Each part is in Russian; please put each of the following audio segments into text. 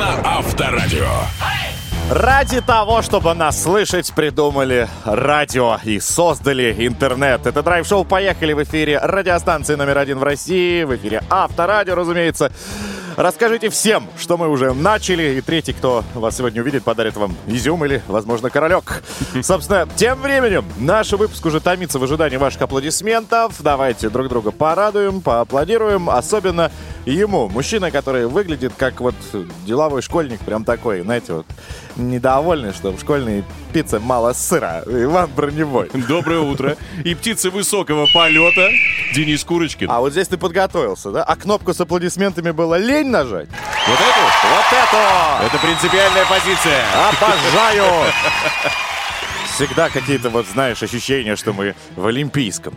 на Авторадио. Ради того, чтобы нас слышать, придумали радио и создали интернет. Это драйв-шоу «Поехали» в эфире радиостанции номер один в России, в эфире Авторадио, разумеется. Расскажите всем, что мы уже начали, и третий, кто вас сегодня увидит, подарит вам изюм или, возможно, королек. Собственно, тем временем наш выпуск уже томится в ожидании ваших аплодисментов. Давайте друг друга порадуем, поаплодируем, особенно ему. Мужчина, который выглядит как вот деловой школьник, прям такой, знаете, вот недовольный, что в школьной пицце мало сыра. Иван Броневой. Доброе утро. И птицы высокого полета Денис Курочкин. А вот здесь ты подготовился, да? А кнопку с аплодисментами было лень нажать? Вот эту? Вот это! Это принципиальная позиция. Обожаю! Всегда какие-то, вот знаешь, ощущения, что мы в Олимпийском.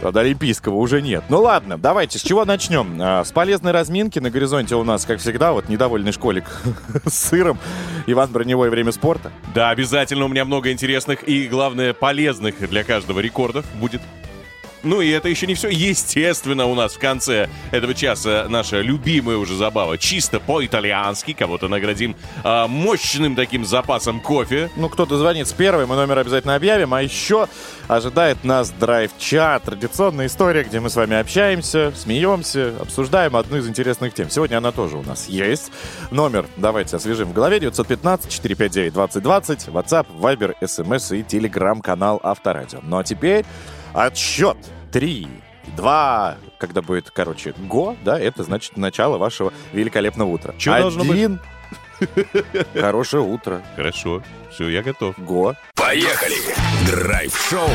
Правда, Олимпийского уже нет. Ну ладно, давайте, с чего начнем? А, С полезной разминки на горизонте у нас, как всегда, вот недовольный школик с сыром. Иван Броневой «Время спорта». Да, обязательно у меня много интересных и, главное, полезных для каждого рекордов будет. Ну и это еще не все. Естественно, у нас в конце этого часа наша любимая уже забава. Чисто по-итальянски. Кого-то наградим а, мощным таким запасом кофе. Ну, кто-то звонит с первой, мы номер обязательно объявим. А еще ожидает нас драйв-чат. Традиционная история, где мы с вами общаемся, смеемся, обсуждаем одну из интересных тем. Сегодня она тоже у нас есть. Номер давайте освежим в голове. 915-459-2020. WhatsApp, Viber, SMS и телеграм-канал Авторадио. Ну а теперь отсчет. Три, два, когда будет, короче, го, да, это значит начало вашего великолепного утра. Чё должно быть? Один. Хорошее утро. Хорошо. Все, я готов. Го. Поехали! Драйв-шоу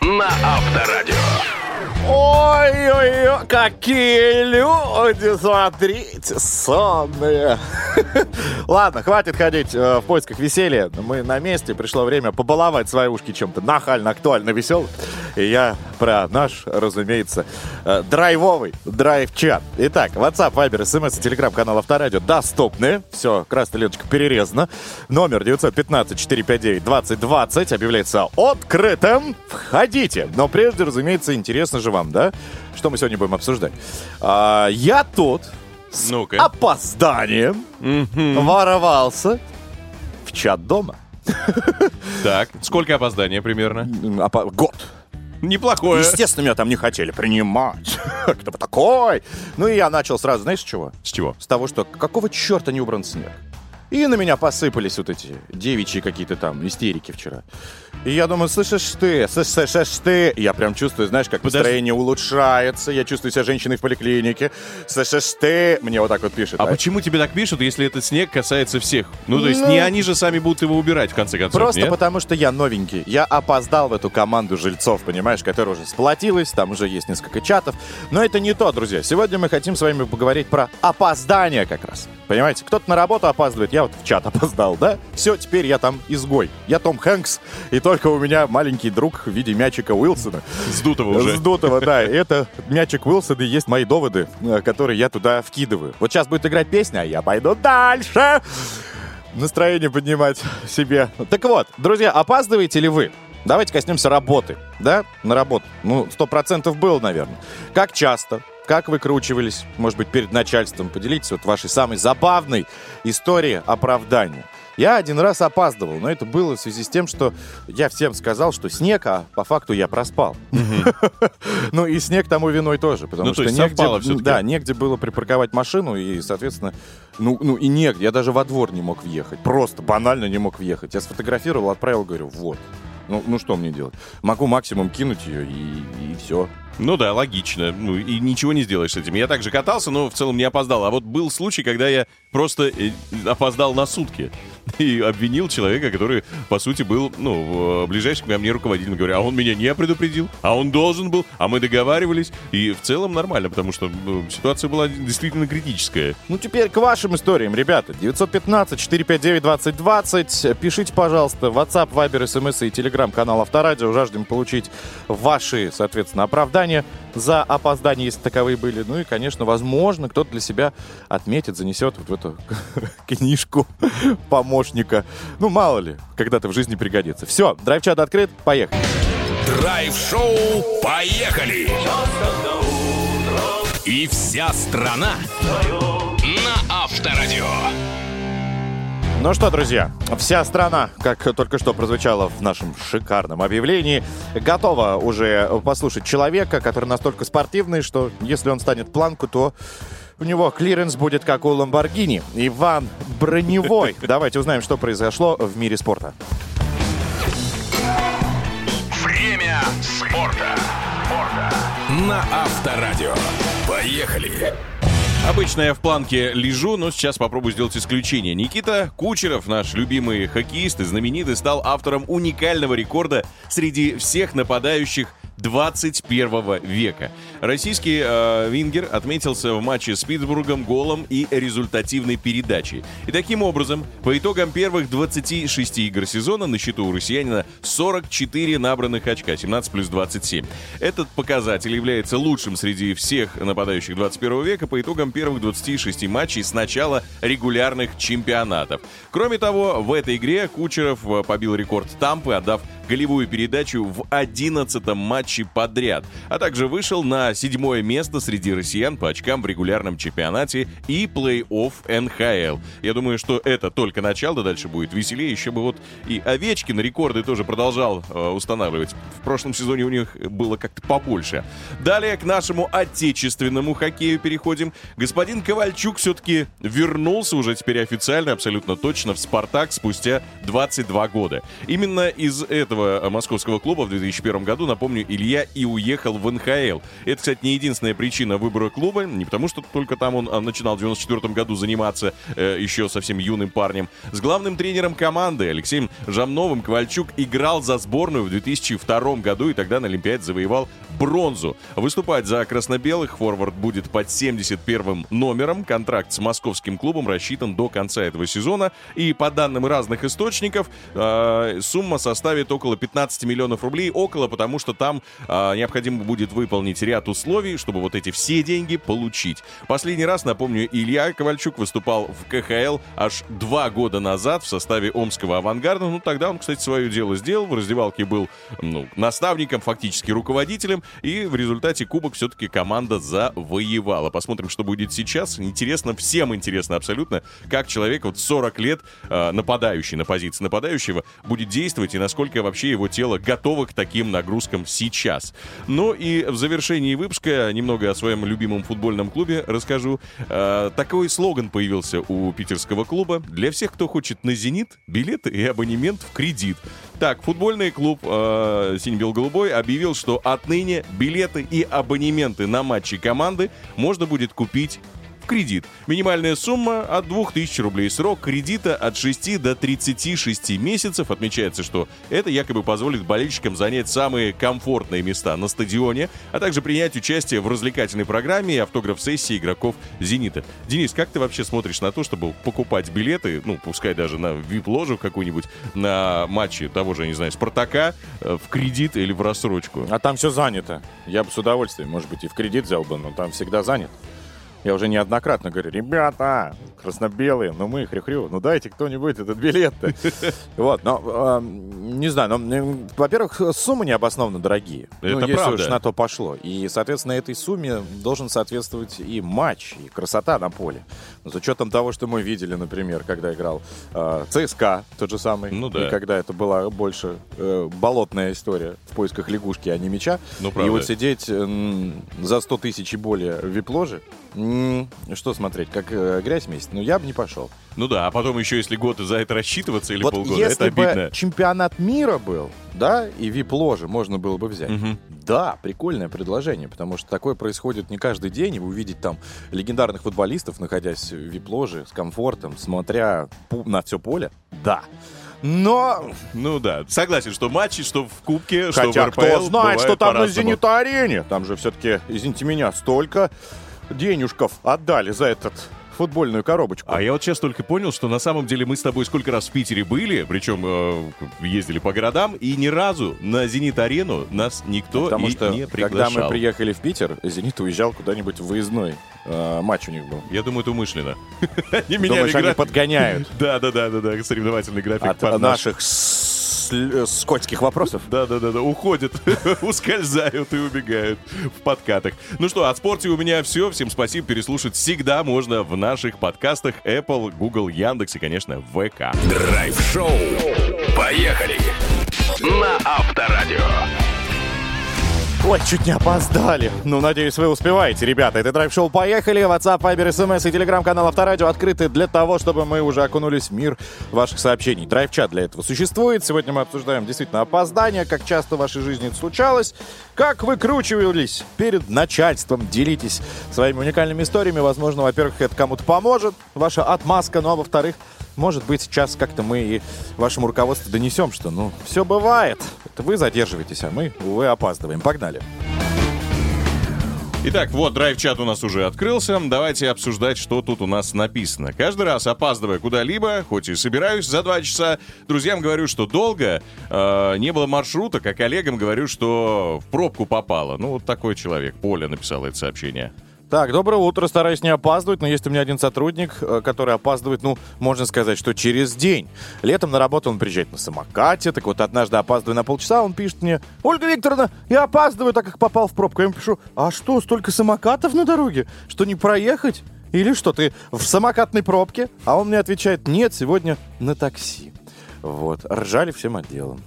на Авторадио. Ой-ой-ой, какие люди, смотрите, сонные. Ладно, хватит ходить э, в поисках веселья. Мы на месте, пришло время побаловать свои ушки чем-то нахально, актуально, веселым. И я про наш, разумеется, э, драйвовый драйв-чат. Итак, WhatsApp, Viber, SMS и телеграм-канал Авторадио доступны. Все, красная ленточка перерезана. Номер 915-459-2020 объявляется открытым. Входите. Но прежде, разумеется, интересно же вам, да? Что мы сегодня будем обсуждать? А, я тут с Ну-ка. опозданием ворвался в чат дома. Так, сколько опоздания примерно? Опо- Год. Неплохое. Естественно, меня там не хотели принимать. Кто вы такой? Ну и я начал сразу, знаешь, с чего? С чего? С того, что какого черта не убран снег? И на меня посыпались вот эти девичьи какие-то там истерики вчера. И я думаю, слышишь ты, слышишь ты. Я прям чувствую, знаешь, как Подожди. настроение улучшается. Я чувствую себя женщиной в поликлинике. Слышишь ты. Мне вот так вот пишет. А да? почему тебе так пишут, если этот снег касается всех? Ну, то есть Ну. не они же сами будут его убирать, в конце концов, Просто нет? потому, что я новенький. Я опоздал в эту команду жильцов, понимаешь, которая уже сплотилась, там уже есть несколько чатов. Но это не то, друзья. Сегодня мы хотим с вами поговорить про опоздание как раз. Понимаете, кто-то на работу опаздывает, я вот в чат опоздал, да? Все, теперь я там изгой. Я Том Хэнкс, и только у меня маленький друг в виде мячика Уилсона. Сдутого уже. Сдутого, да. Это мячик Уилсона и есть мои доводы, э, которые я туда вкидываю. Вот сейчас будет играть песня, а я пойду дальше. Настроение поднимать себе. Так вот, друзья, опаздываете ли вы? Давайте коснемся работы, да? На работу. Ну, сто процентов было, наверное. Как часто? Как выкручивались, может быть, перед начальством? Поделитесь вот вашей самой забавной историей оправдания. Я один раз опаздывал, но это было в связи с тем, что я всем сказал, что снег, а по факту я проспал. Ну и снег тому виной тоже, потому Ну, то что негде, да, негде было припарковать машину и, соответственно, ну, ну и негде. Я даже во двор не мог въехать, просто банально не мог въехать. Я сфотографировал, отправил, говорю, вот. Ну, ну что мне делать? Могу максимум кинуть ее и, и все. Ну да, логично. Ну и ничего не сделаешь с этим. Я также катался, но в целом не опоздал. А вот был случай, когда я просто э, опоздал на сутки. И обвинил человека, который, по сути, был, ну, в- ближайшим ко мне руководителем. Говорю, а он меня не предупредил, а он должен был, а мы договаривались. И в целом нормально, потому что ну, ситуация была действительно критическая. Ну, теперь к вашим историям, ребята. 915-459-2020. Пишите, пожалуйста, WhatsApp, Viber, SMS и телеграм-канал Авторадио. Жаждем получить ваши, соответственно, оправдания за опоздание, если таковые были. Ну и, конечно, возможно, кто-то для себя отметит, занесет вот в эту книжку помощника. Ну, мало ли, когда-то в жизни пригодится. Все, драйв-чат открыт, поехали. Драйв-шоу «Поехали!» И вся страна на Авторадио. Ну что, друзья, вся страна, как только что прозвучало в нашем шикарном объявлении, готова уже послушать человека, который настолько спортивный, что если он станет планку, то у него клиренс будет как у Ламборгини. Иван Броневой. Давайте узнаем, что произошло в мире спорта. Время спорта. спорта. На Авторадио. Поехали. Обычно я в планке лежу, но сейчас попробую сделать исключение. Никита Кучеров, наш любимый хоккеист и знаменитый, стал автором уникального рекорда среди всех нападающих 21 века. Российский э, вингер отметился в матче с Питтсбургом голом и результативной передачей. И таким образом, по итогам первых 26 игр сезона на счету у россиянина 44 набранных очка, 17 плюс 27. Этот показатель является лучшим среди всех нападающих 21 века по итогам первых 26 матчей с начала регулярных чемпионатов. Кроме того, в этой игре Кучеров э, побил рекорд Тампы, отдав голевую передачу в 11 матче подряд, а также вышел на седьмое место среди россиян по очкам в регулярном чемпионате и плей-офф НХЛ. Я думаю, что это только начало, дальше будет веселее. Еще бы вот и Овечкин рекорды тоже продолжал э, устанавливать. В прошлом сезоне у них было как-то побольше. Далее к нашему отечественному хоккею переходим. Господин Ковальчук все-таки вернулся уже теперь официально, абсолютно точно, в «Спартак» спустя 22 года. Именно из этого московского клуба в 2001 году, напомню, Илья и уехал в НХЛ. Это, кстати, не единственная причина выбора клуба, не потому что только там он а, начинал в 94 году заниматься э, еще совсем юным парнем. С главным тренером команды Алексеем Жамновым Ковальчук играл за сборную в 2002 году и тогда на Олимпиаде завоевал бронзу. Выступать за красно-белых форвард будет под 71 номером. Контракт с московским клубом рассчитан до конца этого сезона. И по данным разных источников, э, сумма составит около 15 миллионов рублей. Около, потому что там э, необходимо будет выполнить ряд условий, чтобы вот эти все деньги получить. Последний раз, напомню, Илья Ковальчук выступал в КХЛ аж два года назад в составе Омского авангарда. Ну, тогда он, кстати, свое дело сделал. В раздевалке был ну, наставником, фактически руководителем. И в результате кубок все-таки команда завоевала. Посмотрим, что будет сейчас. Интересно, всем интересно абсолютно, как человек вот 40 лет э, нападающий на позиции нападающего будет действовать и насколько вообще его тело готово к таким нагрузкам сейчас. Ну и в завершении выпуска немного о своем любимом футбольном клубе расскажу. Э, такой слоган появился у питерского клуба. Для всех, кто хочет на «Зенит», билеты и абонемент в кредит. Так, футбольный клуб э, «Синий-Бел-Голубой» объявил, что отныне билеты и абонементы на матчи команды можно будет купить кредит. Минимальная сумма от 2000 рублей. Срок кредита от 6 до 36 месяцев. Отмечается, что это якобы позволит болельщикам занять самые комфортные места на стадионе, а также принять участие в развлекательной программе и автограф-сессии игроков «Зенита». Денис, как ты вообще смотришь на то, чтобы покупать билеты, ну, пускай даже на вип-ложу какую-нибудь, на матчи того же, я не знаю, «Спартака» э, в кредит или в рассрочку? А там все занято. Я бы с удовольствием, может быть, и в кредит взял бы, но там всегда занят. Я уже неоднократно говорю, ребята, красно-белые, ну мы хрю-хрю, ну дайте кто-нибудь этот билет-то. Вот, но, э, не знаю, но, во-первых, суммы необоснованно дорогие. Это ну, если правда. уж на то пошло. И, соответственно, этой сумме должен соответствовать и матч, и красота на поле. Но с учетом того, что мы видели, например, когда играл э, ЦСКА, тот же самый, Ну да. и когда это была больше э, болотная история в поисках лягушки, а не мяча. Ну, и правда. вот сидеть за 100 тысяч и более в вип-ложе, м, что смотреть, как э, грязь месяц? Ну, я бы не пошел. Ну да, а потом еще если год за это рассчитываться или вот полгода, если это бы обидно. чемпионат мира был, да, и вип-ложи можно было бы взять. Мгм. Да, прикольное предложение, потому что такое происходит не каждый день, и увидеть там легендарных футболистов, находясь в вип-ложе с комфортом, смотря на все поле, да. Но, Ну да, согласен, что матчи, что в Кубке, что хотя в РПЛ кто знает, что там на. Зенит-арене, там же все-таки, извините меня, столько денежков отдали за этот футбольную коробочку. А я вот сейчас только понял, что на самом деле мы с тобой сколько раз в Питере были, причем э, ездили по городам, и ни разу на «Зенит-арену» нас никто Потому и что, не приглашал. когда мы приехали в Питер, «Зенит» уезжал куда-нибудь в выездной. э, матч у них был. Я думаю, это умышленно. Они меняли Думаешь, они подгоняют Да, да, да, да, да, соревновательный график от наших с- э, скользких вопросов. Да-да-да, уходят, ускользают и убегают в подкатах. Ну что, от спорте у меня все. Всем спасибо. Переслушать всегда можно в наших подкастах Apple, Google, Яндекс и, конечно, ВК. Драйв-шоу. Поехали. На Авторадио. Ой, чуть не опоздали. Ну, надеюсь, вы успеваете, ребята. Это драйв-шоу «Поехали». WhatsApp, Viber, SMS и телеграм-канал Авторадио открыты для того, чтобы мы уже окунулись в мир ваших сообщений. Драйв-чат для этого существует. Сегодня мы обсуждаем действительно опоздание, как часто в вашей жизни это случалось, как выкручивались перед начальством. Делитесь своими уникальными историями. Возможно, во-первых, это кому-то поможет, ваша отмазка, ну а во-вторых, может быть, сейчас как-то мы и вашему руководству донесем, что, ну, все бывает. Это вы задерживаетесь, а мы, увы, опаздываем. Погнали. Итак, вот драйв-чат у нас уже открылся. Давайте обсуждать, что тут у нас написано. Каждый раз, опаздывая куда-либо, хоть и собираюсь за два часа, друзьям говорю, что долго, э, не было маршрута, а коллегам говорю, что в пробку попало. Ну, вот такой человек. Поля написала это сообщение. Так, доброе утро. Стараюсь не опаздывать, но есть у меня один сотрудник, э, который опаздывает, ну, можно сказать, что через день. Летом на работу он приезжает на самокате, так вот однажды опаздывая на полчаса, он пишет мне, Ольга Викторовна, я опаздываю, так как попал в пробку. Я ему пишу, а что, столько самокатов на дороге? Что, не проехать? Или что, ты в самокатной пробке? А он мне отвечает, нет, сегодня на такси. Вот, ржали всем отделом.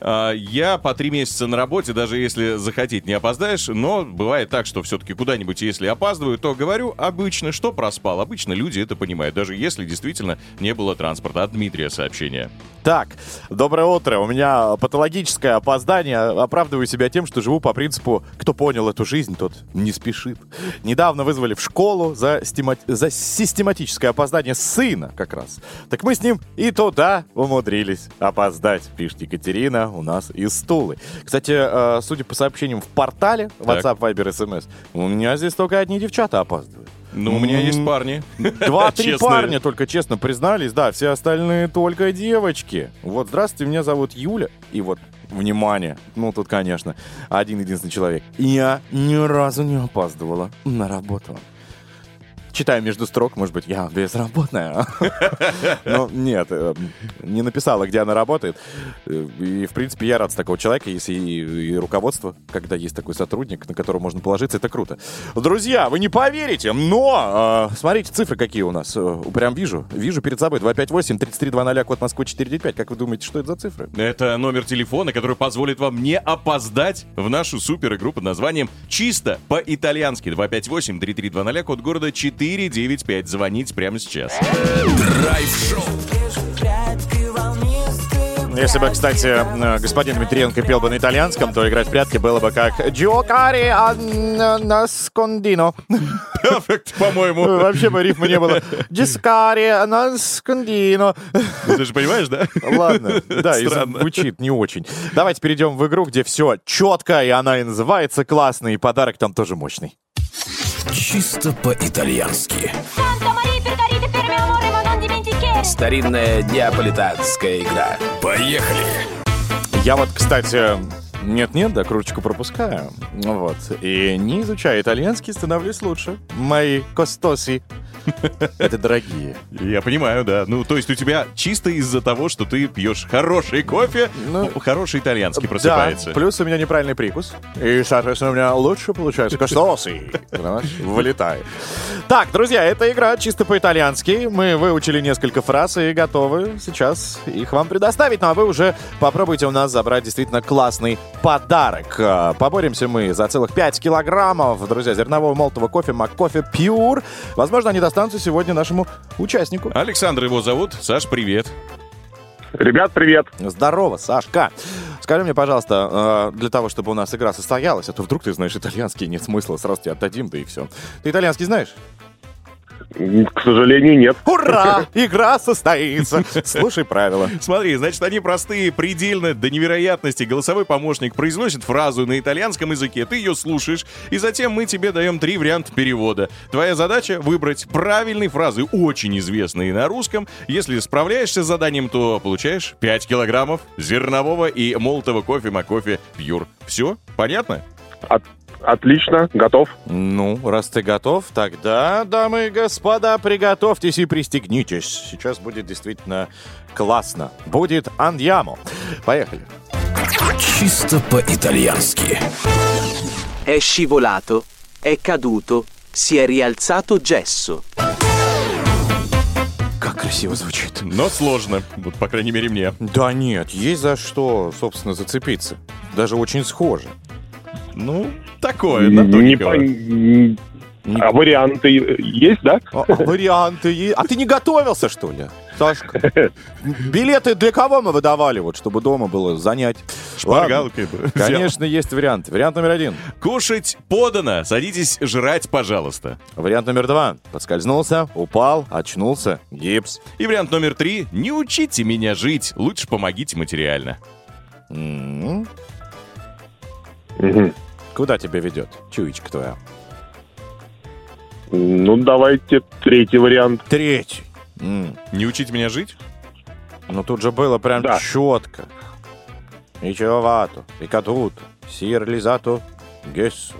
А, я по три месяца на работе, даже если захотеть, не опоздаешь, но бывает так, что все-таки куда-нибудь, если опаздываю, то говорю обычно, что проспал. Обычно люди это понимают, даже если действительно не было транспорта. От Дмитрия сообщение. Так, доброе утро. У меня патологическое опоздание. Оправдываю себя тем, что живу по принципу «кто понял эту жизнь, тот не спешит». Недавно вызвали в школу за, стимо... за систематическое опоздание сына как раз. Так мы с ним и туда умудрились опоздать, пишет Екатерина у нас из Стулы. Кстати, э, судя по сообщениям в портале WhatsApp, Viber, SMS, у меня здесь только одни девчата опаздывают. Ну, у меня есть парни. Два-три парня только честно признались, да, все остальные только девочки. Вот, здравствуйте, меня зовут Юля, и вот Внимание! Ну, тут, конечно, один единственный человек. Я ни разу не опаздывала на работу читаю между строк, может быть, я безработная. Но нет, э, не написала, где она работает. И, в принципе, я рад с такого человека, если и, руководство, когда есть такой сотрудник, на которого можно положиться, это круто. Друзья, вы не поверите, но смотрите, цифры какие у нас. Э, прям вижу. Вижу перед собой 258-3320, код Москвы 495. Как вы думаете, что это за цифры? Это номер телефона, который позволит вам не опоздать в нашу супер игру под названием «Чисто по-итальянски». 258-3320, код города 4 495. Звонить прямо сейчас. Драйв-шоу. Если бы, кстати, господин Дмитриенко пел бы на итальянском, то играть в прятки было бы как «Giocare a nascondino». По-моему. Вообще бы рифма не было. «Giocare a nascondino». Ну, ты же понимаешь, да? Ладно, да, и звучит не очень. Давайте перейдем в игру, где все четко, и она и называется классно, и подарок там тоже мощный. Чисто по-итальянски. Старинная неаполитанская игра. Поехали! Я вот, кстати, нет-нет, да, кружечку пропускаю. Вот. И не изучая итальянский, становлюсь лучше. Мои костоси. Это дорогие. Я понимаю, да. Ну, то есть у тебя чисто из-за того, что ты пьешь хороший кофе, ну, хороший итальянский просыпается. Да, плюс у меня неправильный прикус. И, соответственно, у меня лучше получается костоси. Вылетает. Так, друзья, это игра чисто по-итальянски. Мы выучили несколько фраз и готовы сейчас их вам предоставить. Ну, а вы уже попробуйте у нас забрать действительно классный подарок. А, поборемся мы за целых 5 килограммов, друзья, зернового молотого кофе Маккофе Пьюр. Возможно, они достанутся сегодня нашему участнику. Александр его зовут. Саш, привет. Ребят, привет. Здорово, Сашка. Скажи мне, пожалуйста, а, для того, чтобы у нас игра состоялась, а то вдруг ты знаешь итальянский, нет смысла, сразу тебе отдадим, да и все. Ты итальянский знаешь? К сожалению, нет. Ура! Игра состоится! Слушай правила. Смотри, значит, они простые, предельно, до невероятности. Голосовой помощник произносит фразу на итальянском языке, ты ее слушаешь, и затем мы тебе даем три варианта перевода. Твоя задача выбрать правильные фразы, очень известные на русском. Если справляешься с заданием, то получаешь 5 килограммов зернового и молотого кофе Макофе Пьюр. Все? Понятно? От, Отлично, готов. Ну, раз ты готов, тогда, дамы и господа, приготовьтесь и пристегнитесь. Сейчас будет действительно классно. Будет андьямо. Поехали. Чисто по-итальянски. È scivolato, è caduto, si è rialzato gesso. Как красиво звучит. Но сложно, вот, по крайней мере, мне. Да нет, есть за что, собственно, зацепиться. Даже очень схоже. Ну, такое, Не на пон- А варианты есть, да? А, а варианты есть. А ты не готовился, что ли, Сашка? Билеты для кого мы выдавали, вот, чтобы дома было занять? Шпаргалкой бы Ладно. взял. Конечно, есть варианты. Вариант номер один. Кушать подано. Садитесь жрать, пожалуйста. Вариант номер два. Подскользнулся, упал, очнулся, гипс. И вариант номер три. Не учите меня жить, лучше помогите материально. Мгм. Куда тебя ведет чуечка твоя? Ну, давайте третий вариант. Третий. М, Не учите меня жить? Ну тут же было прям Да. четко. И чевато, и катуто, сиерлизато, гессу,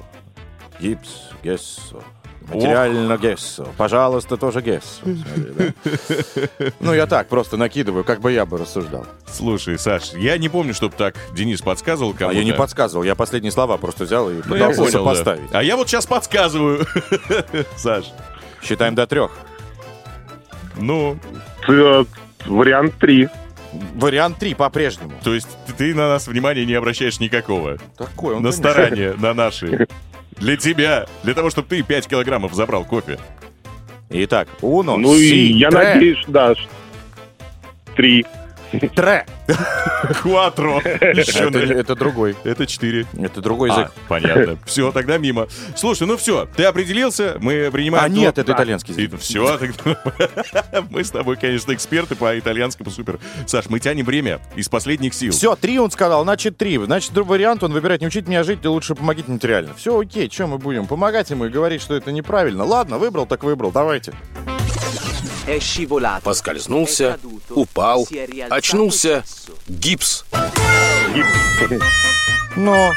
гипс, гессу. Материально гессу. Пожалуйста, тоже. Смотри, да. Ну, я так просто накидываю, как бы я бы рассуждал. Слушай, Саш, я не помню, чтобы так Денис подсказывал А кому-то. я не подсказывал, я последние слова просто взял и Ну, пытался да. сопоставить. А я вот сейчас подсказываю. Саш, Считаем до трех. ну, Ц- Вариант три. Вариант три по-прежнему. то есть ты- на нас внимания не обращаешь никакого. Такой он, На конечно. старание, на наши. Для тебя. Для того, чтобы ты 5 килограммов забрал кофе. Итак, уно, Ну, и си, я тре, надеюсь, да. Три. Тре. Кватро. Еще Это, другой. Это 4. Это другой язык. А, понятно. Все, тогда мимо. Слушай, ну все, ты определился, мы принимаем... А, нет, это итальянский язык. Все, мы с тобой, конечно, эксперты по итальянскому супер. Саш, мы тянем время из последних сил. Все, три он сказал, значит три. Значит, другой вариант он выбирает не учить меня жить, лучше помогите материально. Все окей, что мы будем? Помогать ему и говорить, что это неправильно. Ладно, выбрал, так выбрал, давайте. Scivolato. Поскользнулся, упал, очнулся, гипс. Но...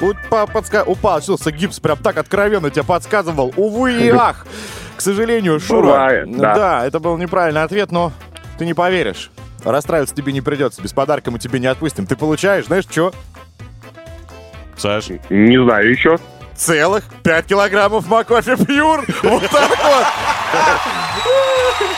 Упал, подска... упал, очнулся гипс, прям так откровенно тебя подсказывал. Увы и ах. К сожалению, Шура. Бывает, да. это был неправильный ответ, но ты не поверишь. Расстраиваться тебе не придется, без подарка мы тебе не отпустим. Ты получаешь, знаешь, что? Саш, Не знаю еще. Целых 5 килограммов Макофе Пьюр. Вот так вот.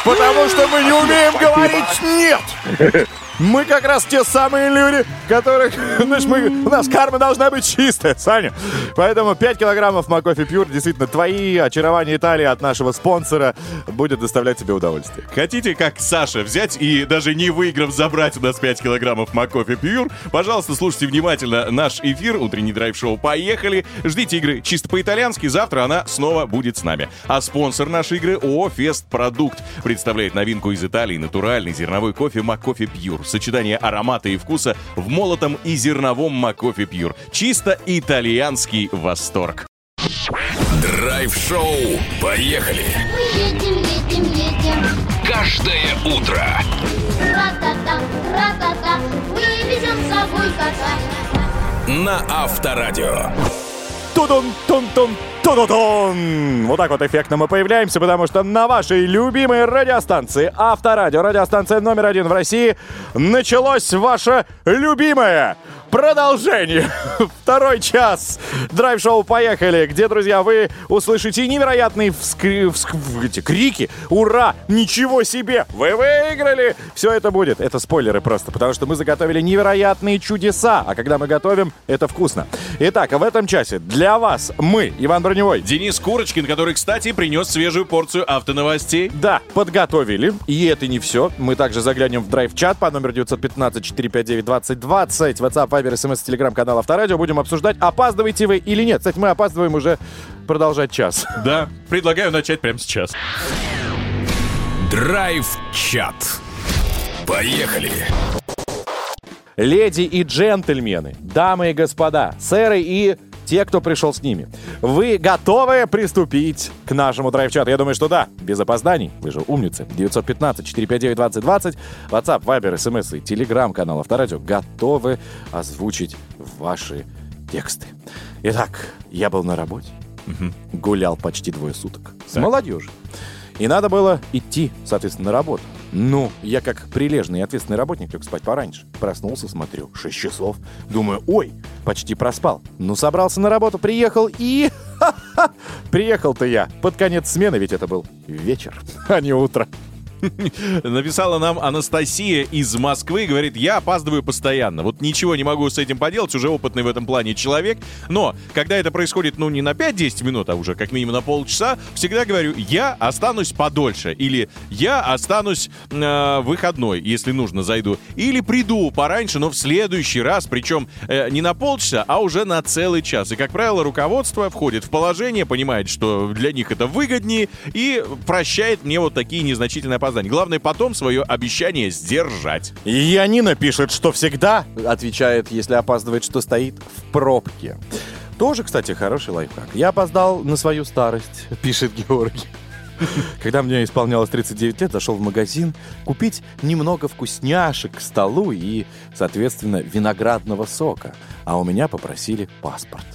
Потому что мы не умеем говорить «нет». Мы как раз те самые люди, которых, знаешь, мы, у нас карма должна быть чистая, Саня. Поэтому 5 килограммов Макофе Пьюр, действительно, твои очарования Италии от нашего спонсора будет доставлять тебе удовольствие. хотите, как Саша, взять и даже не выиграв, забрать у нас 5 килограммов Макофе Пьюр? Пожалуйста, слушайте внимательно наш эфир, утренний драйв-шоу «Поехали». Ждите игры чисто по-итальянски, завтра она снова будет с нами. А спонсор нашей игры ООО «Фест Продукт» представляет новинку из Италии, натуральный зерновой кофе Макофе Пьюр. Сочетание аромата и вкуса в молотом и зерновом Макофе Пьюр. Чисто итальянский восторг. Драйв-шоу. Поехали. Мы едем, едем, едем. Каждое утро. Ра-та-та, ра-та-та. Мы везем с собой кота. На Авторадио. Тудун тун тун тудун Вот так вот эффектно мы появляемся, потому что на вашей любимой радиостанции Авторадио, радиостанция номер один в России, началось ваше любимое продолжение. Второй час. Драйв-шоу «Поехали», где, друзья, вы услышите невероятные вскри- вск- эти крики. Ура! Ничего себе! Вы выиграли! Все это будет. Это спойлеры просто, потому что мы заготовили невероятные чудеса. А когда мы готовим, это вкусно. Итак, в этом часе для вас мы, Иван Броневой, Денис Курочкин, который, кстати, принес свежую порцию автоновостей. да, подготовили. И это не все. Мы также заглянем в драйв-чат по номеру 915-459-2020. WhatsApp, Viber, SMS, телеграм-канал Авторадио. Будем обсуждать, опаздываете вы или нет. Кстати, мы опаздываем уже продолжать час. Да, предлагаю начать прямо сейчас. Драйв-чат. Поехали. Леди и джентльмены, дамы и господа, сэры и те, кто пришел с ними. Вы готовы приступить к нашему драйв-чату? Я думаю, что да, без опозданий. Вы же умницы. 915-459-2020, WhatsApp, Viber, SMS и телеграм-канал Авторадио готовы озвучить ваши тексты. Итак, я был на работе, гулял почти двое суток с Так. молодежью. И надо было идти, соответственно, на работу. Ну, я как прилежный и ответственный работник лег спать пораньше. Проснулся, смотрю, 6 часов. Думаю, ой, почти проспал. Ну, собрался на работу, приехал и... Приехал-то я. Под конец смены, ведь это был вечер, а не утро. Написала нам Анастасия из Москвы, говорит, я опаздываю постоянно. Вот ничего не могу с этим поделать, уже опытный в этом плане человек. Но, когда это происходит, ну, не на 5-10 минут, а уже как минимум на полчаса, всегда говорю, я останусь подольше. Или я останусь э, выходной, если нужно, зайду. Или приду пораньше, но в следующий раз, причем э, не на полчаса, а уже на целый час. И, как правило, руководство входит в положение, понимает, что для них это выгоднее, и прощает мне вот такие незначительные опоздания. Главное потом свое обещание сдержать. И Янина пишет, что всегда отвечает, если опаздывает, что стоит в пробке. Тоже, кстати, хороший лайфхак. Я опоздал на свою старость, пишет Георгий. Когда мне исполнялось 39 лет, зашел в магазин купить немного вкусняшек к столу и, соответственно, виноградного сока. А у меня попросили паспорт.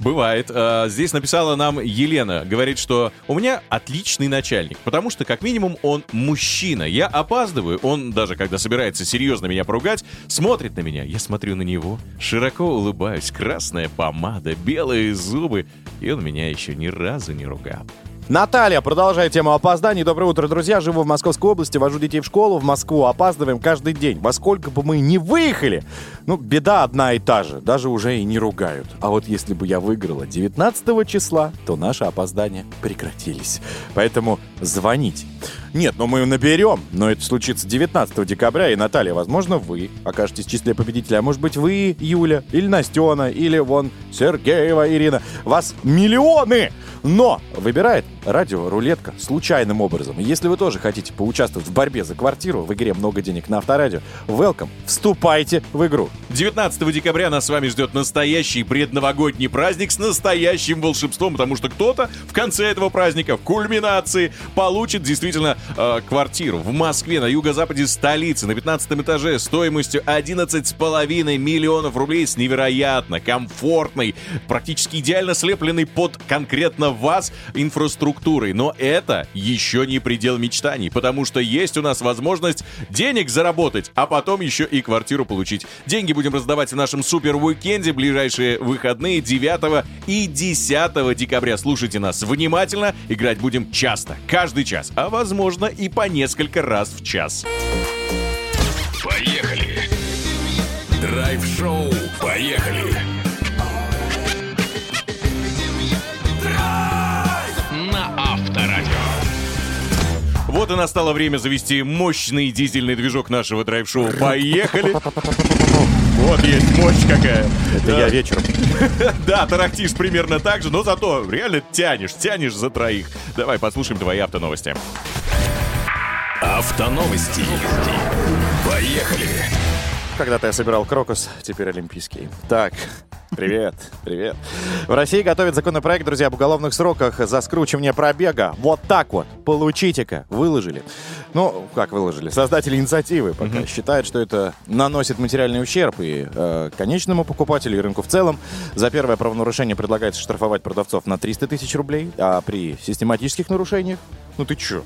Бывает. А, Здесь написала нам Елена. Говорит, что у меня отличный начальник, потому что, как минимум, он мужчина. Я опаздываю, он, даже когда собирается серьезно меня поругать, смотрит на меня. Я смотрю на него, широко улыбаюсь, красная помада, белые зубы, и он меня еще ни разу не ругал. Наталья, продолжая тему опозданий. Доброе утро, друзья. Живу в Московской области, вожу детей в школу, в Москву. Опаздываем каждый день. Во сколько бы мы ни выехали, ну, беда одна и та же. Даже уже и не ругают. А вот если бы я выиграла 19 числа, то наши опоздания прекратились. Поэтому звоните. Нет, ну мы наберем, но это случится 19 декабря, и, Наталья, возможно, вы окажетесь в числе победителей, а может быть, вы, Юля, или Настена, или вон Сергеева Ирина. Вас миллионы! Но выбирает радио «Рулетка» случайным образом. Если вы тоже хотите поучаствовать в борьбе за квартиру в игре «Много денег» на Авторадио, welcome, вступайте в игру. 19 декабря нас с вами ждет настоящий предновогодний праздник с настоящим волшебством, потому что кто-то в конце этого праздника, в кульминации, получит действительно э, квартиру в Москве, на юго-западе столицы, на 15 этаже, стоимостью 11,5 миллионов рублей с невероятно комфортной, практически идеально слепленной под конкретно вас инфраструктурой. Но это еще не предел мечтаний, потому что есть у нас возможность денег заработать, а потом еще и квартиру получить. Деньги будем раздавать в нашем супер-уикенде ближайшие выходные 9 и 10 декабря. Слушайте нас внимательно, играть будем часто, каждый час, а возможно и по несколько раз в час. Поехали. Драйв-шоу. Поехали. Вот и настало время завести мощный дизельный движок нашего драйв-шоу. Поехали! Вот есть мощь какая. Это я вечером. Да, тарахтишь примерно так же, но зато реально тянешь, тянешь за троих. Давай послушаем твои автоновости. Автоновости. Поехали. Когда-то я собирал крокус, теперь олимпийский. Так, привет, привет. В России готовят законопроект, друзья, об уголовных сроках за скручивание пробега. Вот так вот. Получите-ка. Выложили. Ну, как выложили? Создатели инициативы пока считают, что это наносит материальный ущерб и э, конечному покупателю, и рынку в целом. За первое правонарушение предлагается штрафовать продавцов на 300 тысяч рублей, а при систематических нарушениях... Ну ты чё?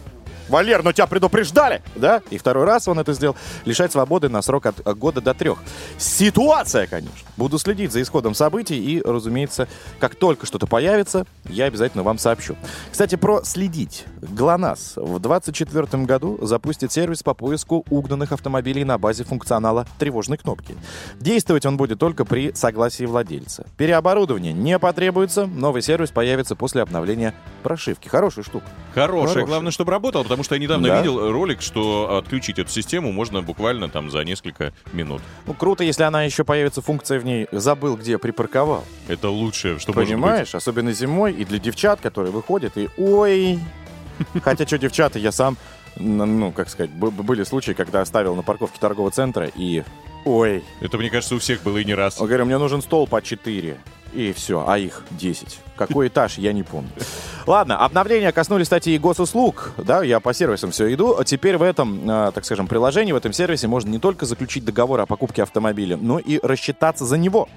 Валер, ну тебя предупреждали, да? И второй раз он это сделал. Лишать свободы на срок от, года до трех. Ситуация, конечно. Буду следить за исходом событий и, разумеется, как только что-то появится, я обязательно вам сообщу. Кстати, про следить. ГЛОНАСС в 2024 году запустит сервис по поиску угнанных автомобилей на базе функционала тревожной кнопки. Действовать он будет только при согласии владельца. Переоборудование не потребуется. Новый сервис появится после обновления прошивки. Хорошая штука. Хорошая, Хорошая. главное, чтобы работал, потому что я недавно Да. видел ролик, что отключить эту систему можно буквально там за несколько минут. Ну, круто, если она еще появится функция в ней «забыл, где припарковал». Это лучшее, что. Понимаешь? Особенно зимой и для девчат, которые выходят и «Ой!» Хотя, что девчата, я сам, ну, как сказать, были случаи, когда оставил на парковке торгового центра и «Ой!» Это, мне кажется, у всех было и не раз. Он говорит, мне нужен стол по 4. И все, а их 10. Какой этаж, я не помню. Ладно, обновления коснулись статьи госуслуг. Да, я по сервисам все иду. Теперь в этом, э, так скажем, приложении, в этом сервисе можно не только заключить договор о покупке автомобиля, но и рассчитаться за него.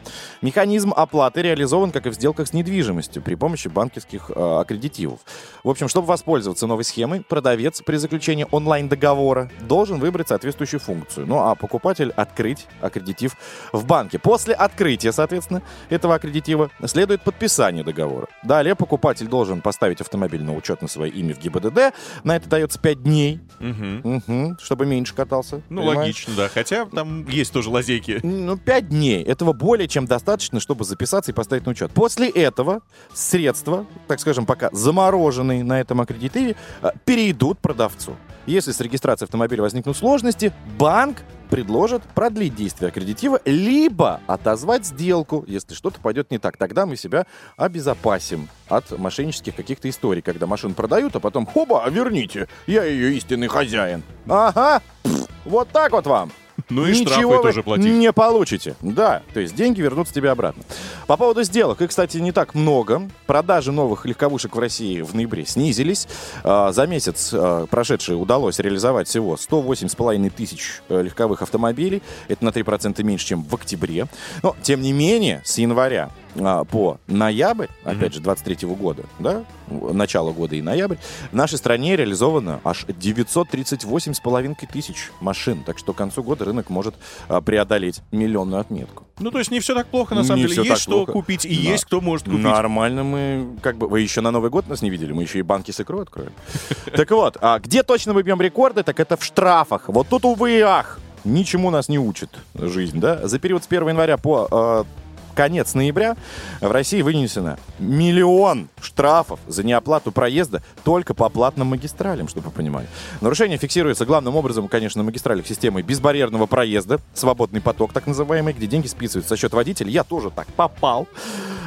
Механизм оплаты реализован, как и в сделках с недвижимостью, при помощи банковских э, аккредитивов. В общем, чтобы воспользоваться новой схемой, продавец при заключении онлайн-договора должен выбрать соответствующую функцию. Ну а покупатель открыть аккредитив в банке. После открытия, соответственно, этого аккредитива следует подписание договора. Далее покупатель должен поставить автомобиль на учет на свое имя в ГИБДД. На это дается 5 дней, Мгм. Мгм, чтобы меньше катался. Ну, понимаешь? логично, да. Хотя там есть тоже лазейки. Ну, 5 дней. Этого более чем достаточно, чтобы записаться и поставить на учет. После этого средства, так скажем, пока замороженные на этом аккредитиве, э, перейдут продавцу. Если с регистрацией автомобиля возникнут сложности, банк предложит продлить действие аккредитива, либо отозвать сделку, если что-то пойдет не так. Тогда мы себя обезопасим от мошеннических каких-то историй, когда машину продают, а потом, хоба, верните, я ее истинный хозяин. Ага, пф, вот так вот вам. Ну и штрафы Ничего вы тоже платить. не получите. Да, то есть деньги вернутся тебе обратно. По поводу сделок, их, кстати, не так много. Продажи новых легковушек в России в ноябре снизились. А, За месяц а, прошедший удалось реализовать всего 108,5 тысяч э, легковых автомобилей. Это на 3% меньше, чем в октябре. Но, тем не менее, с января по ноябрь, опять же, 23 года, да, начало года и ноябрь, в нашей стране реализовано аж 938,5 тысяч машин. Так что к концу года рынок может а, преодолеть миллионную отметку. Ну, то есть не все так плохо, на самом Не деле. Есть что плохо. купить, и Да. есть кто может купить. Нормально мы, как бы, вы еще на Новый год нас не видели, мы еще и банки с икрой откроем. Так вот, а где точно мы бьем рекорды, так это в штрафах. Вот тут, увы и ах, ничему нас не учит жизнь, да? За период с 1 января по э, конец ноября в России вынесено миллион штрафов за неоплату проезда только по платным магистралям, чтобы вы понимали. Нарушение фиксируется главным образом, конечно, на магистралях системой безбарьерного проезда, свободный поток так называемый, где деньги списываются за счет водителя. Я тоже так попал.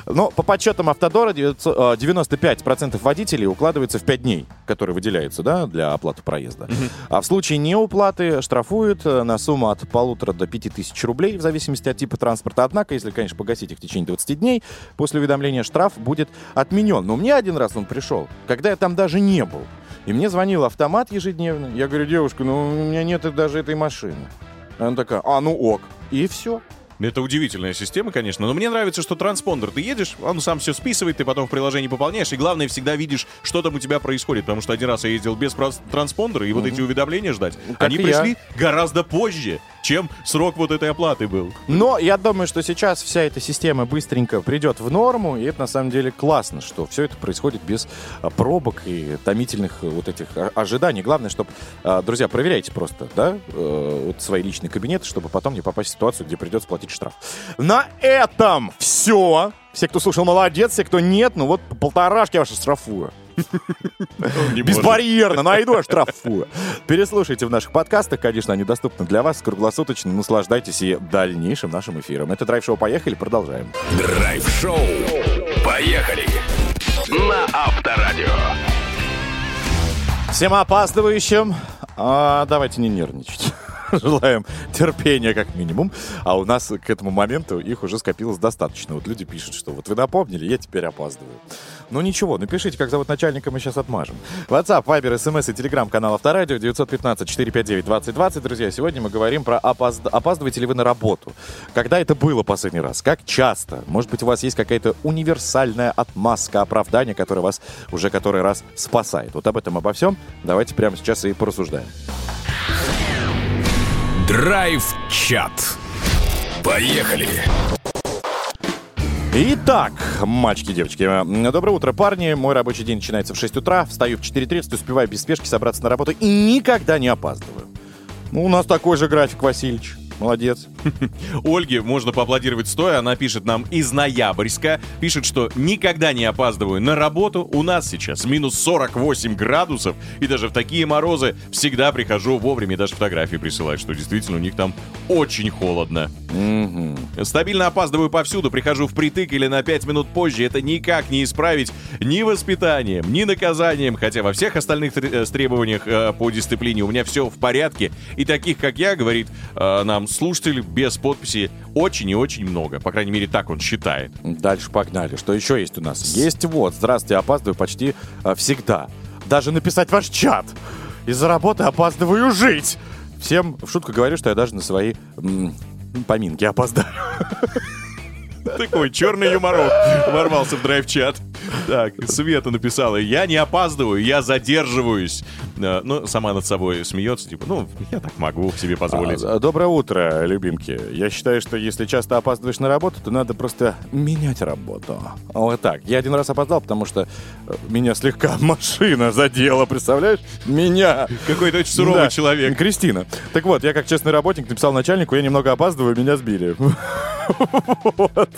Но по подсчетам Автодора 900, э, 95% водителей укладывается в 5 дней, которые выделяются да, для оплаты проезда. А в случае неуплаты штрафуют э, на сумму от полутора до пяти тысяч рублей в зависимости от типа транспорта. Однако, если, конечно, погасить их в течение 20 дней, после уведомления штраф будет отменен. Но мне один раз он пришел, когда я там даже не был. И мне звонил автомат ежедневно. Я говорю, девушка, ну у меня нет даже этой машины. Она такая, а ну ок. И все. Это удивительная система, конечно, но мне нравится, что транспондер. Ты едешь, он сам все списывает, ты потом в приложении пополняешь, и главное, всегда видишь, что там у тебя происходит, потому что один раз я ездил без транспондера, и вот эти уведомления ждать, Ну, как они и я. пришли гораздо позже, чем срок вот этой оплаты был. Но я думаю, что сейчас вся эта система быстренько придет в норму, и это на самом деле классно, что все это происходит без а, пробок и томительных э, вот этих а, ожиданий. Главное, чтобы, друзья, проверяйте просто, да, э, вот свои личные кабинеты, чтобы потом не попасть в ситуацию, где придется платить штраф. На этом все. Все, кто слушал, молодец, все, кто нет, ну вот по полторашки я ваши штрафую. Безбарьерно, найду, штрафую. Переслушайте в наших подкастах, конечно, они доступны для вас круглосуточно. Наслаждайтесь и дальнейшим нашим эфиром. Это драйв-шоу «Поехали», продолжаем. Драйв-шоу. Поехали. На Авторадио. Всем опаздывающим, а, давайте не нервничать. Желаем терпения как минимум. А у нас к этому моменту их уже скопилось достаточно. Вот люди пишут, что вот вы напомнили, я теперь опаздываю. Ну ничего, напишите, как зовут начальника, мы сейчас отмажем. WhatsApp, Viber, SMS и Telegram канал Авторадио 915-459-2020. Друзья, сегодня мы говорим про опозд... опаздываете ли вы на работу. Когда это было последний раз? Как часто? Может быть, у вас есть какая-то универсальная отмазка, оправдания, которая вас уже который раз спасает. Вот об этом, обо всем давайте прямо сейчас и порассуждаем. Драйв-чат. Поехали. Итак, мальчики, девочки, э, доброе утро, парни. Мой рабочий день начинается в 6 утра, встаю в 4.30, успеваю без спешки собраться на работу и никогда не опаздываю. Ну, у нас такой же график, Васильевич. Молодец. Ольге можно поаплодировать стоя. Она пишет нам из Ноябрьска. Пишет, что никогда не опаздываю на работу. У нас сейчас минус 48 градусов. И даже в такие морозы всегда прихожу вовремя. Даже фотографии присылают, что действительно у них там очень холодно. Стабильно опаздываю повсюду. Прихожу впритык или на 5 минут позже. Это никак не исправить ни воспитанием, ни наказанием. Хотя во всех остальных э, требованиях э, по дисциплине у меня все в порядке. И таких, как я, говорит, э, нам слушателей без подписи очень и очень много. По крайней мере, так он считает. Дальше погнали. Что еще есть у нас? Есть вот. Здравствуйте, опаздываю почти э, всегда. Даже написать ваш чат. Из-за работы опаздываю жить. Всем в шутку говорю, что я даже на свои м, поминки опоздаю. Такой черный юморок ворвался в драйв-чат. Так, Света написала, я не опаздываю, я задерживаюсь. Э, Ну, сама над собой смеется, типа, ну, я так могу себе позволить. А, Доброе утро, любимки. Я считаю, что если часто опаздываешь на работу, то надо просто менять работу. Вот так. Я один раз опоздал, потому что э, меня слегка машина задела, представляешь? Меня. Какой-то очень суровый Да, человек. Кристина. Так вот, я как честный работник написал начальнику, я немного опаздываю, меня сбили. Вот.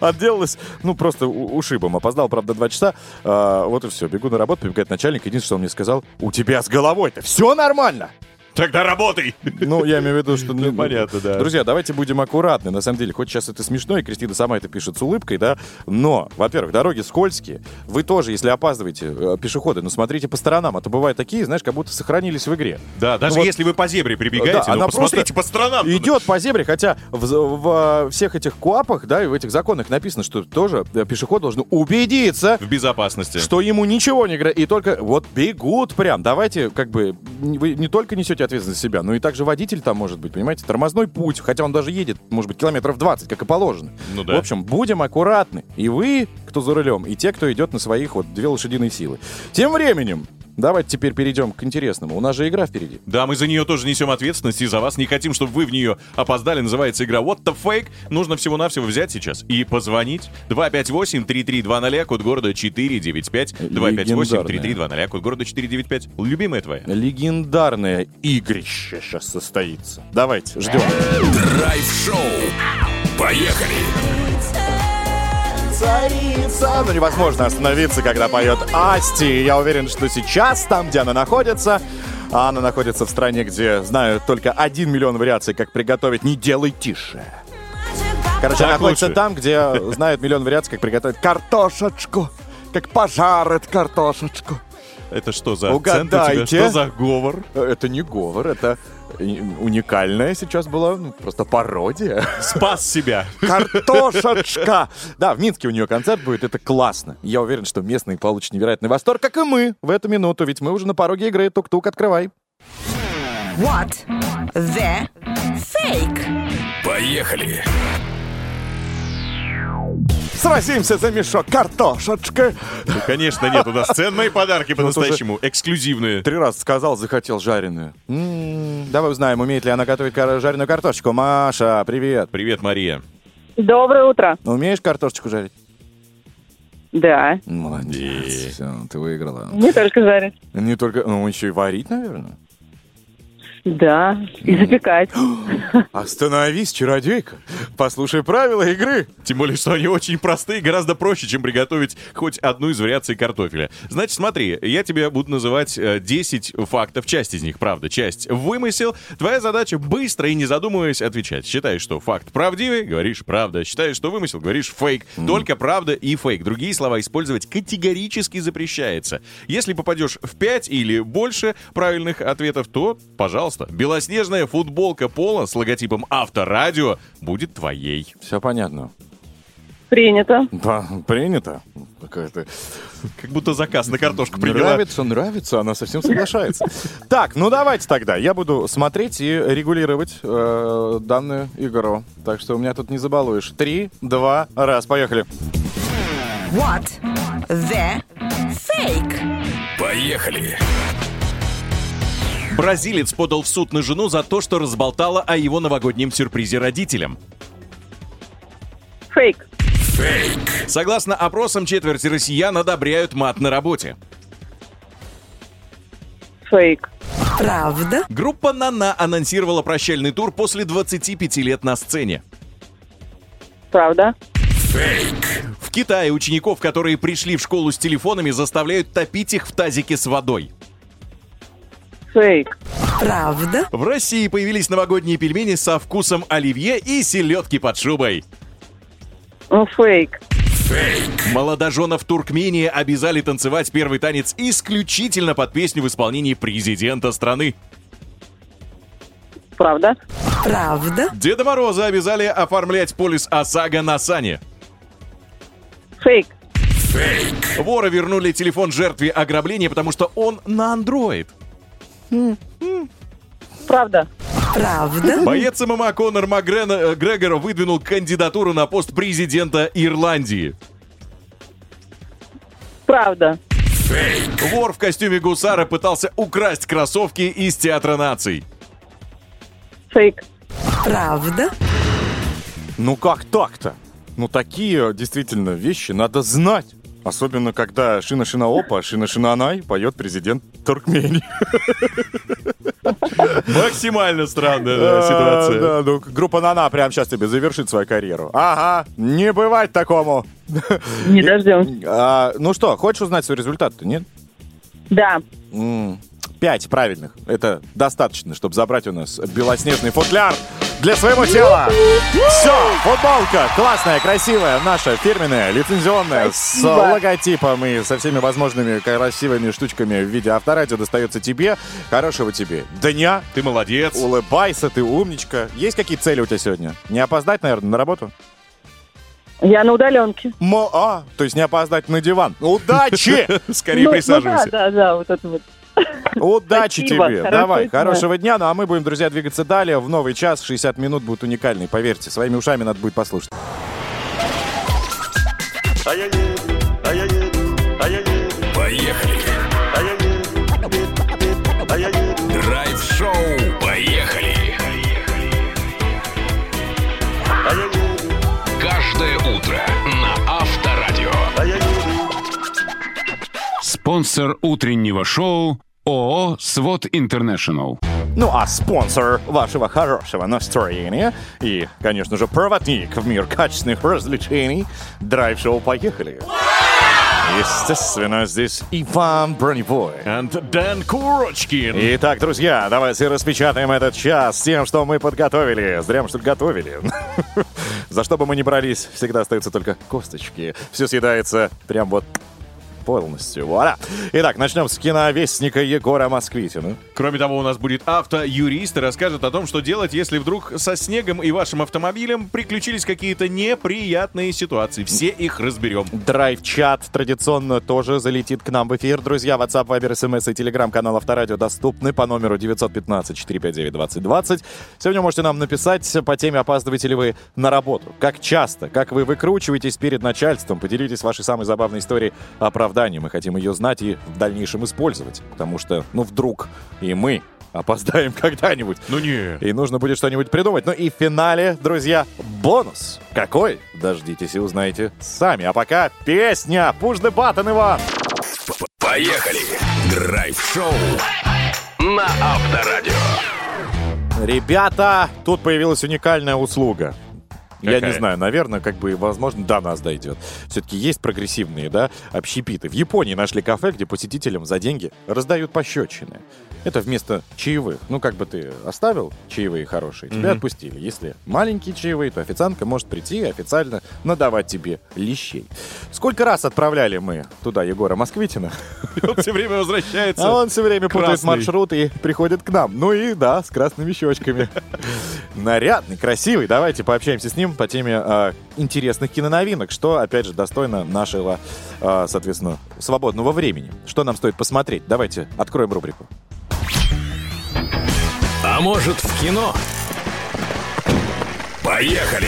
Отделалась, ну, просто ушибом. Опоздал, правда, два часа. А, Вот и все. Бегу на работу, прибегает начальник. Единственное, что он мне сказал, у тебя с головой-то все нормально. Тогда работай! Ну, я имею в виду, что... ну, понятно, да. Друзья, давайте будем аккуратны. На самом деле, хоть сейчас это смешно, и Кристина сама это пишет с улыбкой, да, но, во-первых, дороги скользкие. Вы тоже, если опаздываете, э, пешеходы, ну, смотрите по сторонам. А то бывают такие, знаешь, как будто сохранились в игре. Да, даже Ну вот- если вы по зебре прибегаете, Да, ну, посмотрите по сторонам. Идет по зебре, хотя в, в, э, всех этих КУАПах, да, и в этих законах написано, что тоже э, пешеход должен убедиться, В безопасности. что ему ничего не. И только вот бегут прям. Давайте, как бы, вы не только несете ответственность себя, но и также водитель там может быть, понимаете, тормозной путь, хотя он даже едет, может быть, километров 20, как и положено. Ну да. В общем, будем аккуратны. И вы, кто за рулем, и те, кто идет на своих вот две лошадиные силы. Тем временем, давайте теперь перейдем к интересному. У нас же игра впереди. Да, мы за нее тоже несем ответственность и за вас не хотим, чтобы вы в нее опоздали. Называется игра What the Fake. Нужно всего-навсего взять сейчас и позвонить. 258-3320, код города 495. 258-3320, код города 495. Любимая твоя. Легендарное игрище сейчас состоится. Давайте, ждем. Драйв-шоу. Поехали. Царица. Ну, невозможно остановиться, когда поет Асти. Я уверен, что сейчас, там, где она находится, а она находится в стране, где знают только один миллион вариаций, как приготовить «Не делай тише». Короче, она находится лучше. там, где знают миллион вариаций, как приготовить картошечку. Как пожарить картошечку. Это что за акцент у тебя? Угадайте. Что за говор? Это не говор, это уникальная сейчас была ну, просто пародия. Спас себя. Картошечка! Да, в Минске у нее концерт будет, это классно. Я уверен, что местные получат невероятный восторг, как и мы в эту минуту, ведь мы уже на пороге игры. Тук-тук, открывай. What the fake? Поехали. Сразимся за мешок картошечка. Ну, конечно, нет, у нас ценные подарки по-настоящему, эксклюзивные. Три раза сказал, захотел жареную. М, Давай узнаем, умеет ли она готовить кар- жареную картошечку. Маша, привет. Привет, Мария. Доброе утро. Умеешь картошечку жарить? Да, Молодец. Все, ты выиграла. не только жарить. Не только, ну, еще и варить, наверное. Да, и запекать. Остановись, чародейка. Послушай правила игры. Тем более, что они очень простые, гораздо проще, чем приготовить хоть одну из вариаций картофеля. Значит, смотри, я тебе буду называть э, 10 фактов, часть из них, правда, часть вымысел. Твоя задача быстро и не задумываясь отвечать. Считаешь, что факт правдивый, говоришь правда. Считаешь, что вымысел, говоришь фейк. Только правда и фейк. Другие слова использовать категорически запрещается. Если попадешь в 5 или больше правильных ответов, то, пожалуйста, белоснежная футболка пола с логотипом Авторадио будет твоей. Все понятно. Принято. Да, принято. Какая-то Как будто заказ на картошку приняла. Нравится, нравится, она совсем соглашается. Так, ну давайте тогда. Я буду смотреть и регулировать э, данную игру. Так что у меня тут не забалуешь. Три, два, раз, поехали. What the fake? Поехали. Бразилец подал в суд на жену за то, что разболтала о его новогоднем сюрпризе родителям. Фейк. Фейк. Согласно опросам, четверть россиян одобряют мат на работе. Фейк. Правда? Группа «Нана» анонсировала прощальный тур после 25 лет на сцене. Правда. Фейк. В Китае учеников, которые пришли в школу с телефонами, заставляют топить их в тазике с водой. Фейк. Правда? В России появились новогодние пельмени со вкусом оливье и селедки под шубой. Ну, Фейк. Фейк. Молодоженов Туркмении обязали танцевать первый танец исключительно под песню в исполнении президента страны. Правда. Правда? Деда Мороза обязали оформлять полис ОСАГО на сане. Фейк. Фейк. Воры вернули телефон жертве ограбления, потому что он на Android. Правда. Правда? Боец ММА Конор Макгрегор Грегор выдвинул кандидатуру на пост президента Ирландии. Правда. Фейк. Вор в костюме гусара пытался украсть кроссовки из Театра наций. Фейк. Правда? Ну как так-то? Ну такие действительно вещи надо знать. Особенно, когда Шина Шина Опа, Шина Шина Анай поет президент Туркмении. Максимально странная А, ситуация. Да, ну, группа Нана прямо сейчас тебе завершит свою карьеру. Ага, не бывать такому. Не дождемся. А, ну что, хочешь узнать свой результат-то, нет? Да. Пять правильных. Это достаточно, чтобы забрать у нас белоснежный футляр для своего тела. Все, футболка классная, красивая, наша фирменная, лицензионная, с Спасибо. логотипом и со всеми возможными красивыми штучками в виде авторадио достается тебе. Хорошего тебе дня. Ты молодец. Улыбайся, ты умничка. Есть какие цели у тебя сегодня? Не опоздать, наверное, на работу? Я на удаленке. Мо а, то есть не опоздать на диван. Удачи! Скорее Ну, ну присаживайся. да, да, да, вот это вот. Удачи Спасибо, тебе. хорошего Давай, дня. хорошего дня. Ну а мы будем, друзья, двигаться далее. В новый час 60 минут будет уникальный, поверьте. Своими ушами надо будет послушать. Поехали. Драйв-шоу. Поехали. Каждое утро на Авторадио. Спонсор утреннего шоу ООО «Свод Интернешнл». Ну а спонсор вашего хорошего настроения и, конечно же, проводник в мир качественных развлечений Драйв-шоу «Поехали». Естественно, здесь Иван Броневой. And Дэн Курочкин. Итак, друзья, давайте распечатаем этот час тем, что мы подготовили. Зря, что ли, готовили. За что бы мы ни брались, всегда остаются только косточки. Все съедается прям вот полностью. Вуаля. Итак, начнем с киновестника Егора Москвитина. Кроме того, у нас будет автоюрист и расскажет о том, что делать, если вдруг со снегом и вашим автомобилем приключились какие-то неприятные ситуации. Все их разберем. Драйв-чат традиционно тоже залетит к нам в эфир. Друзья, WhatsApp, Viber, SMS и телеграм-канал Авторадио доступны по номеру 915-459-2020. Сегодня можете нам написать по теме «Опаздываете ли вы на работу?». Как часто? Как вы выкручиваетесь перед начальством? Поделитесь вашей самой забавной историей оправдания. Мы хотим ее знать и в дальнейшем использовать. Потому что, ну, вдруг и мы опоздаем когда-нибудь. Ну не. И нужно будет что-нибудь придумать. Ну и в финале, друзья, бонус. Какой? Дождитесь и узнаете сами. А пока песня «Push the button», Иван. Поехали. Драйв-шоу на Авторадио. Ребята, тут появилась уникальная услуга. Я Какая? не знаю, наверное, как бы, возможно, до нас дойдет. Все-таки есть прогрессивные, да, общепиты. В Японии нашли кафе, где посетителям за деньги раздают пощечины. Это вместо чаевых. Ну, как бы ты оставил чаевые хорошие, тебя отпустили. Если маленькие чаевые, то официантка может прийти и официально надавать тебе лещей. Сколько раз отправляли мы туда Егора Москвитина? Он все время возвращается. А он все время путает маршрут и приходит к нам. Ну и да, с красными щечками. Нарядный, красивый. Давайте пообщаемся с ним по теме а, интересных киноновинок, что, опять же, достойно нашего, а, соответственно, свободного времени. Что нам стоит посмотреть? Давайте откроем рубрику. А может в кино? Поехали.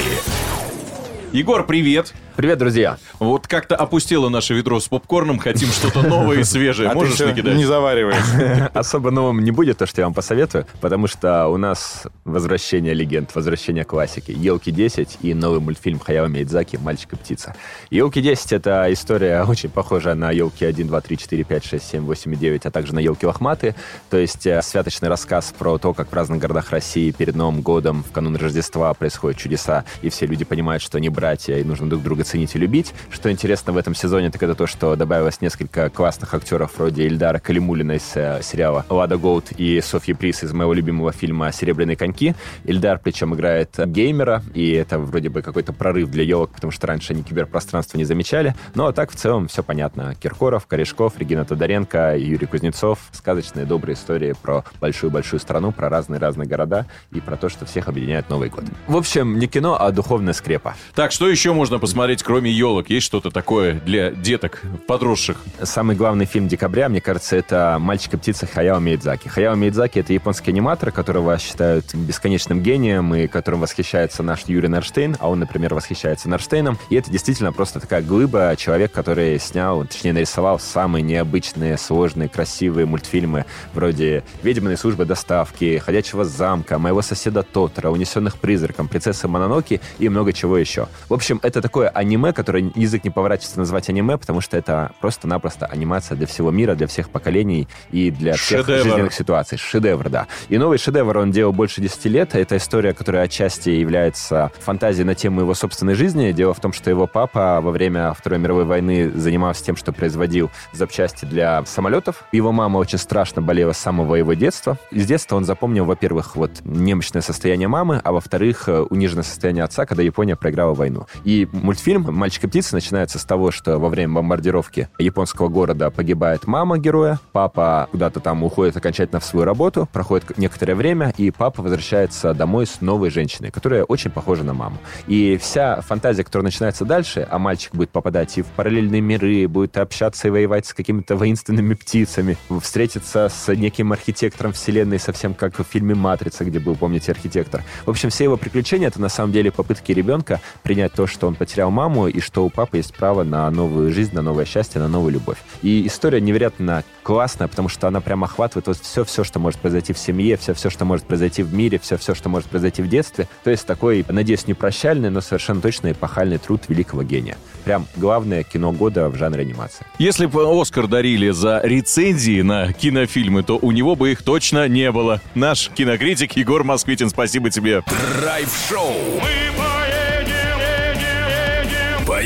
Егор, привет. Привет, друзья. Вот как-то опустело наше ведро с попкорном, хотим что-то новое и свежее. А Можешь накидать? не завариваешь. Особо новым не будет то, что я вам посоветую, потому что у нас возвращение легенд, возвращение классики. Елки 10 и новый мультфильм Хаяо Мейдзаки «Мальчик и птица». Елки 10 это история очень похожая на елки 1, 2, 3, 4, 5, 6, 7, 8 и 9, а также на елки лохматые. То есть э, святочный рассказ про то, как в разных городах России перед Новым годом, в канун Рождества происходят чудеса, и все люди понимают, что они братья, и нужно друг друга ценить и любить. Что интересно в этом сезоне, так это то, что добавилось несколько классных актеров вроде Ильдара Калимулина из э, сериала «Лада Гоут» и Софьи Прис из моего любимого фильма «Серебряные коньки». Ильдар, причем, играет геймера, и это вроде бы какой-то прорыв для елок, потому что раньше они киберпространство не замечали. Но а так в целом все понятно. Киркоров, Корешков, Регина Тодоренко, Юрий Кузнецов. Сказочные добрые истории про большую-большую страну, про разные-разные города и про то, что всех объединяет Новый год. В общем, не кино, а духовная скрепа. Так, что еще можно посмотреть, кроме елок? Есть что-то такое для деток, подросших? Самый главный фильм декабря, мне кажется, это «Мальчик и птица» Хаяо Миядзаки. Хаяо Миядзаки — это японский аниматор, которого считают бесконечным гением и которым восхищается наш Юрий Нарштейн, а он, например, восхищается Нарштейном. И это действительно просто такая глыба, человек, который снял, точнее, нарисовал самые необычные, сложные, красивые мультфильмы вроде «Ведьминой службы доставки», «Ходячего замка», «Моего соседа Тотора», «Унесенных призраком», «Принцессы Мононоки» и много чего еще. В общем, это такое аниме, которое язык не поворачивается назвать аниме, потому что это просто-напросто анимация для всего мира, для всех поколений и для всех Шедевр. жизненных ситуаций. Шедевр, да. И новый шедевр он делал больше 10 лет. Это история, которая отчасти является фантазией на тему его собственной жизни. Дело в том, что его папа во время Второй мировой войны занимался тем, что производил запчасти для самолетов. Его мама очень страшно болела с самого его детства. И с детства он запомнил, во-первых, вот немощное состояние мамы, а во-вторых, униженное состояние отца, когда Япония проиграла войну. И мультфильм «Мальчик и птица» начинается с того, что во время бомбардировки японского города погибает мама героя, папа куда-то там уходит окончательно в свою работу, проходит некоторое время, и папа возвращается домой с новой женщиной, которая очень похожа на маму. И вся фантазия, которая начинается дальше, а мальчик будет попадать и в параллельные миры, будет общаться и воевать с какими-то воинственными птицами, встретиться с неким архитектором вселенной, совсем как в фильме «Матрица», где был, помните, архитектор. В общем, все его приключения — это на самом деле попытки ребенка принять то, что он потерял маму, и что у папы есть право на новую жизнь, на новое счастье, на новую любовь. И история невероятно классная, потому что она прям охватывает вот все-все, что может произойти в семье, все-все, что может произойти в мире, все-все, что может произойти в детстве. То есть такой, надеюсь, не прощальный, но совершенно точно эпохальный труд великого гения. Прям главное кино года в жанре анимации. Если бы Оскар дарили за рецензии на кинофильмы, то у него бы их точно не было. Наш кинокритик Егор Москвитин, спасибо тебе. Драйв-шоу.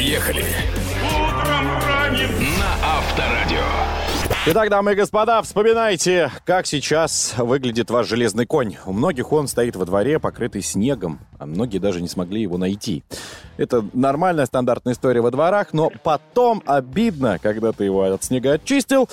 Поехали. На Авторадио. Итак, дамы и господа, вспоминайте, как сейчас выглядит ваш железный конь. У многих он стоит во дворе, покрытый снегом, а многие даже не смогли его найти. Это нормальная стандартная история во дворах, но потом обидно, когда ты его от снега очистил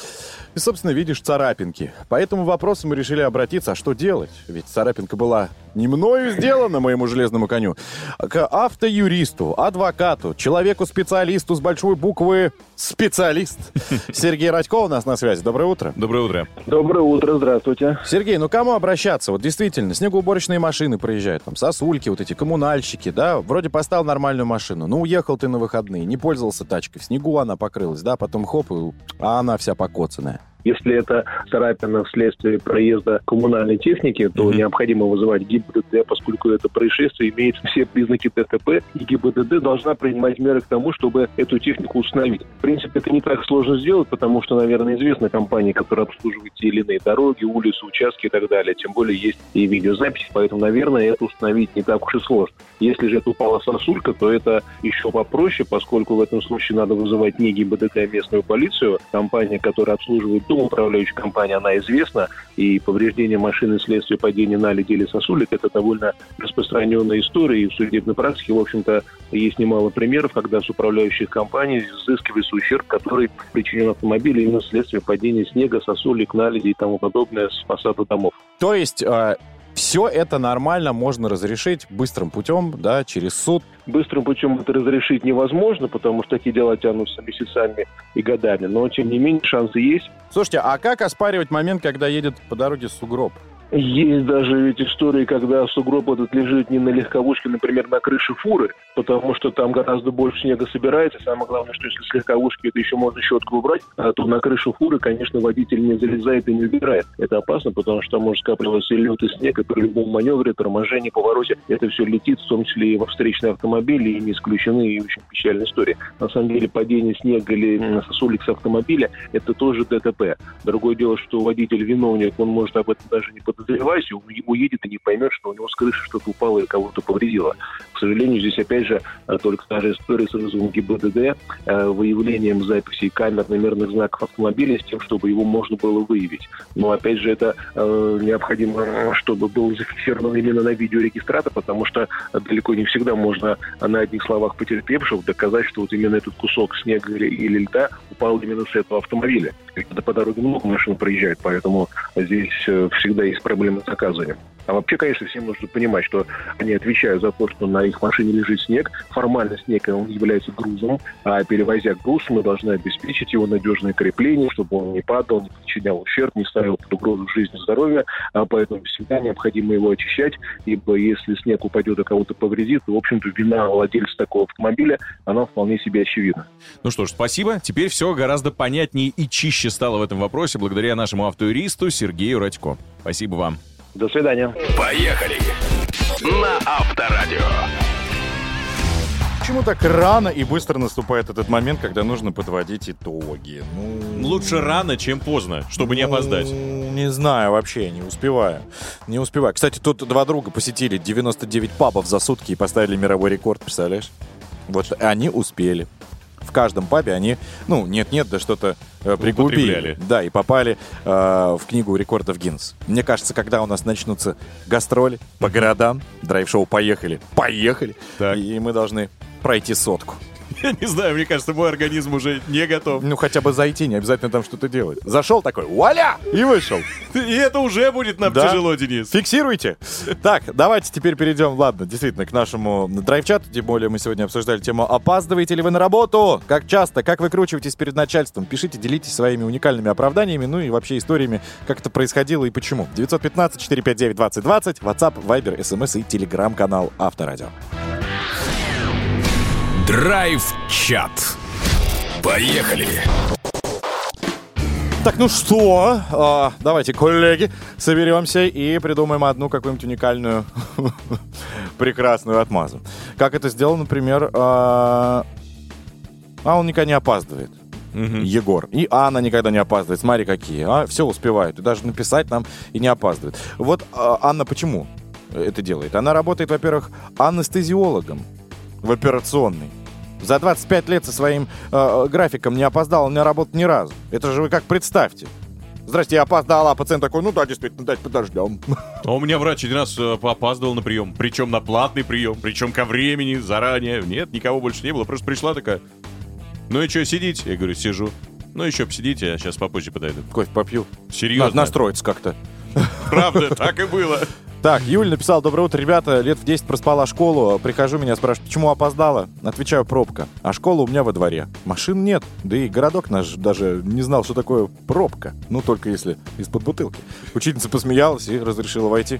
и, собственно, видишь царапинки. По этому вопросу мы решили обратиться, а что делать? Ведь царапинка была не мною сделана, моему железному коню, к автоюристу, адвокату, человеку-специалисту с большой буквы «специалист». Сергей Радько у нас на связи. Доброе утро. Доброе утро. Доброе утро, здравствуйте. Сергей, ну кому обращаться? Вот действительно, снегоуборочные машины проезжают, там сосульки, вот эти коммунальщики, да, вроде поставил нормальную машину, ну уехал ты на выходные, не пользовался тачкой, в снегу она покрылась, да, потом хоп, и- а она вся покоцанная. Если это царапина вследствие проезда коммунальной техники, то необходимо вызывать ГИБДД, поскольку это происшествие имеет все признаки ДТП, и ГИБДД должна принимать меры к тому, чтобы эту технику установить. В принципе, это не так сложно сделать, потому что, наверное, известны компании, которые обслуживают те или иные дороги, улицы, участки и так далее. Тем более есть и видеозаписи, поэтому, наверное, это установить не так уж и сложно. Если же это упала сосулька, то это еще попроще, поскольку в этом случае надо вызывать не ГИБДД, а местную полицию. Компания, которая обслуживает дом, управляющая компания, она известна, и повреждение машины вследствие падения наледи или сосулек – это довольно распространенная история, и в судебной практике, в общем-то, есть немало примеров, когда с управляющих компаний взыскивается ущерб, который причинен автомобилю именно вследствие падения снега, сосулек, наледи и тому подобное с фасада домов. То есть все это нормально можно разрешить быстрым путем, да, через суд. Быстрым путем это разрешить невозможно, потому что такие дела тянутся месяцами и годами, но тем не менее шансы есть. Слушайте, а как оспаривать момент, когда едет по дороге сугроб? Есть даже ведь истории, когда сугроб этот лежит не на легковушке, например, на крыше фуры, потому что там гораздо больше снега собирается. Самое главное, что если с легковушки это еще можно щетку убрать, а то на крышу фуры, конечно, водитель не залезает и не убирает. Это опасно, потому что там может скапливаться и лед, и снег, и при любом маневре, торможении, повороте это все летит, в том числе и во встречные автомобили, и не исключены и очень печальная история. На самом деле падение снега или м, сосулек с автомобиля – это тоже ДТП. Другое дело, что водитель виновник, он может об этом даже не подозревать, у- уедет и не поймет, что у него с крыши что-то упало и кого-то повредило. К сожалению, здесь опять же э, только та же история с вызовом ГИБДД, э, выявлением записей камер номерных знаков автомобиля с тем, чтобы его можно было выявить. Но опять же это э, необходимо, чтобы был зафиксирован именно на видеорегистратор, потому что далеко не всегда можно на одних словах потерпевшего доказать, что вот именно этот кусок снега или льда упал именно с этого автомобиля. По дороге много машин проезжает, поэтому здесь э, всегда есть проблемы с доказыванием. А вообще, конечно, всем нужно понимать, что они отвечают за то, что на их машине лежит снег. Формально снег он является грузом, а перевозя груз, мы должны обеспечить его надежное крепление, чтобы он не падал, не причинял ущерб, не ставил под угрозу жизнь и здоровье. А поэтому всегда необходимо его очищать, ибо если снег упадет и кого-то повредит, то, в общем-то, вина владельца такого автомобиля, она вполне себе очевидна. Ну что ж, спасибо. Теперь все гораздо понятнее и чище стало в этом вопросе благодаря нашему автоюристу Сергею Радько. Спасибо вам. До свидания. Поехали. На Авторадио. Почему так рано и быстро наступает этот момент, когда нужно подводить итоги? Ну, Лучше рано, чем поздно, чтобы не опоздать. ну, Не знаю вообще, не успеваю. Не успеваю. Кстати, тут два друга посетили 99 пабов за сутки и поставили мировой рекорд, представляешь? Вот они успели. В каждом пабе они, ну, нет-нет, да что-то э, пригубили. Употребляли. Да, и попали э, в книгу рекордов Гиннес. Мне кажется, когда у нас начнутся гастроли по городам, драйв-шоу «Поехали», «Поехали», Так. и мы должны пройти сотку. Я не знаю, мне кажется, мой организм уже не готов. Ну, хотя бы зайти, не обязательно там что-то делать. Зашел такой, вуаля, и вышел. И это уже будет нам Да. тяжело, Денис. Фиксируйте. Так, давайте теперь перейдем, ладно, действительно, к нашему драйв-чату. Тем более мы сегодня обсуждали тему «Опаздываете ли вы на работу?» Как часто? Как выкручиваетесь перед начальством? Пишите, делитесь своими уникальными оправданиями, ну и вообще историями, как это происходило и почему. 915-459-2020, WhatsApp, Viber, SMS и телеграм-канал Авторадио. Драйв-чат. Поехали. Так, ну что, а, давайте, коллеги, соберемся и придумаем одну какую-нибудь уникальную, прекрасную отмазу. Как это сделал, например, а, а он никогда не опаздывает. Егор. И Анна никогда не опаздывает. Смотри, какие. А, все успевают. И даже написать нам и не опаздывает. Вот а, Анна почему это делает? Она работает, во-первых, анестезиологом в операционной. За 25 лет со своим э, графиком не опоздала на работу ни разу. Это же вы как представьте. Здрасте, я опоздала, а пациент такой, ну да, действительно, дать подождем. А у меня врач один раз э, опаздывал на прием. Причем на платный прием. Причем ко времени, заранее. Нет, никого больше не было. Просто пришла такая. Ну и что, сидите? Я говорю, сижу. Ну еще посидите, я сейчас попозже подойду. Кофе попью. Серьезно? Надо настроиться как-то. Правда, так и было. Так, Юль написал, доброе утро, ребята, лет в 10 проспала школу, прихожу, меня спрашивают, почему опоздала? Отвечаю, пробка. А школа у меня во дворе. Машин нет, да и городок наш даже не знал, что такое пробка. Ну, только если из-под бутылки. Учительница посмеялась и разрешила войти.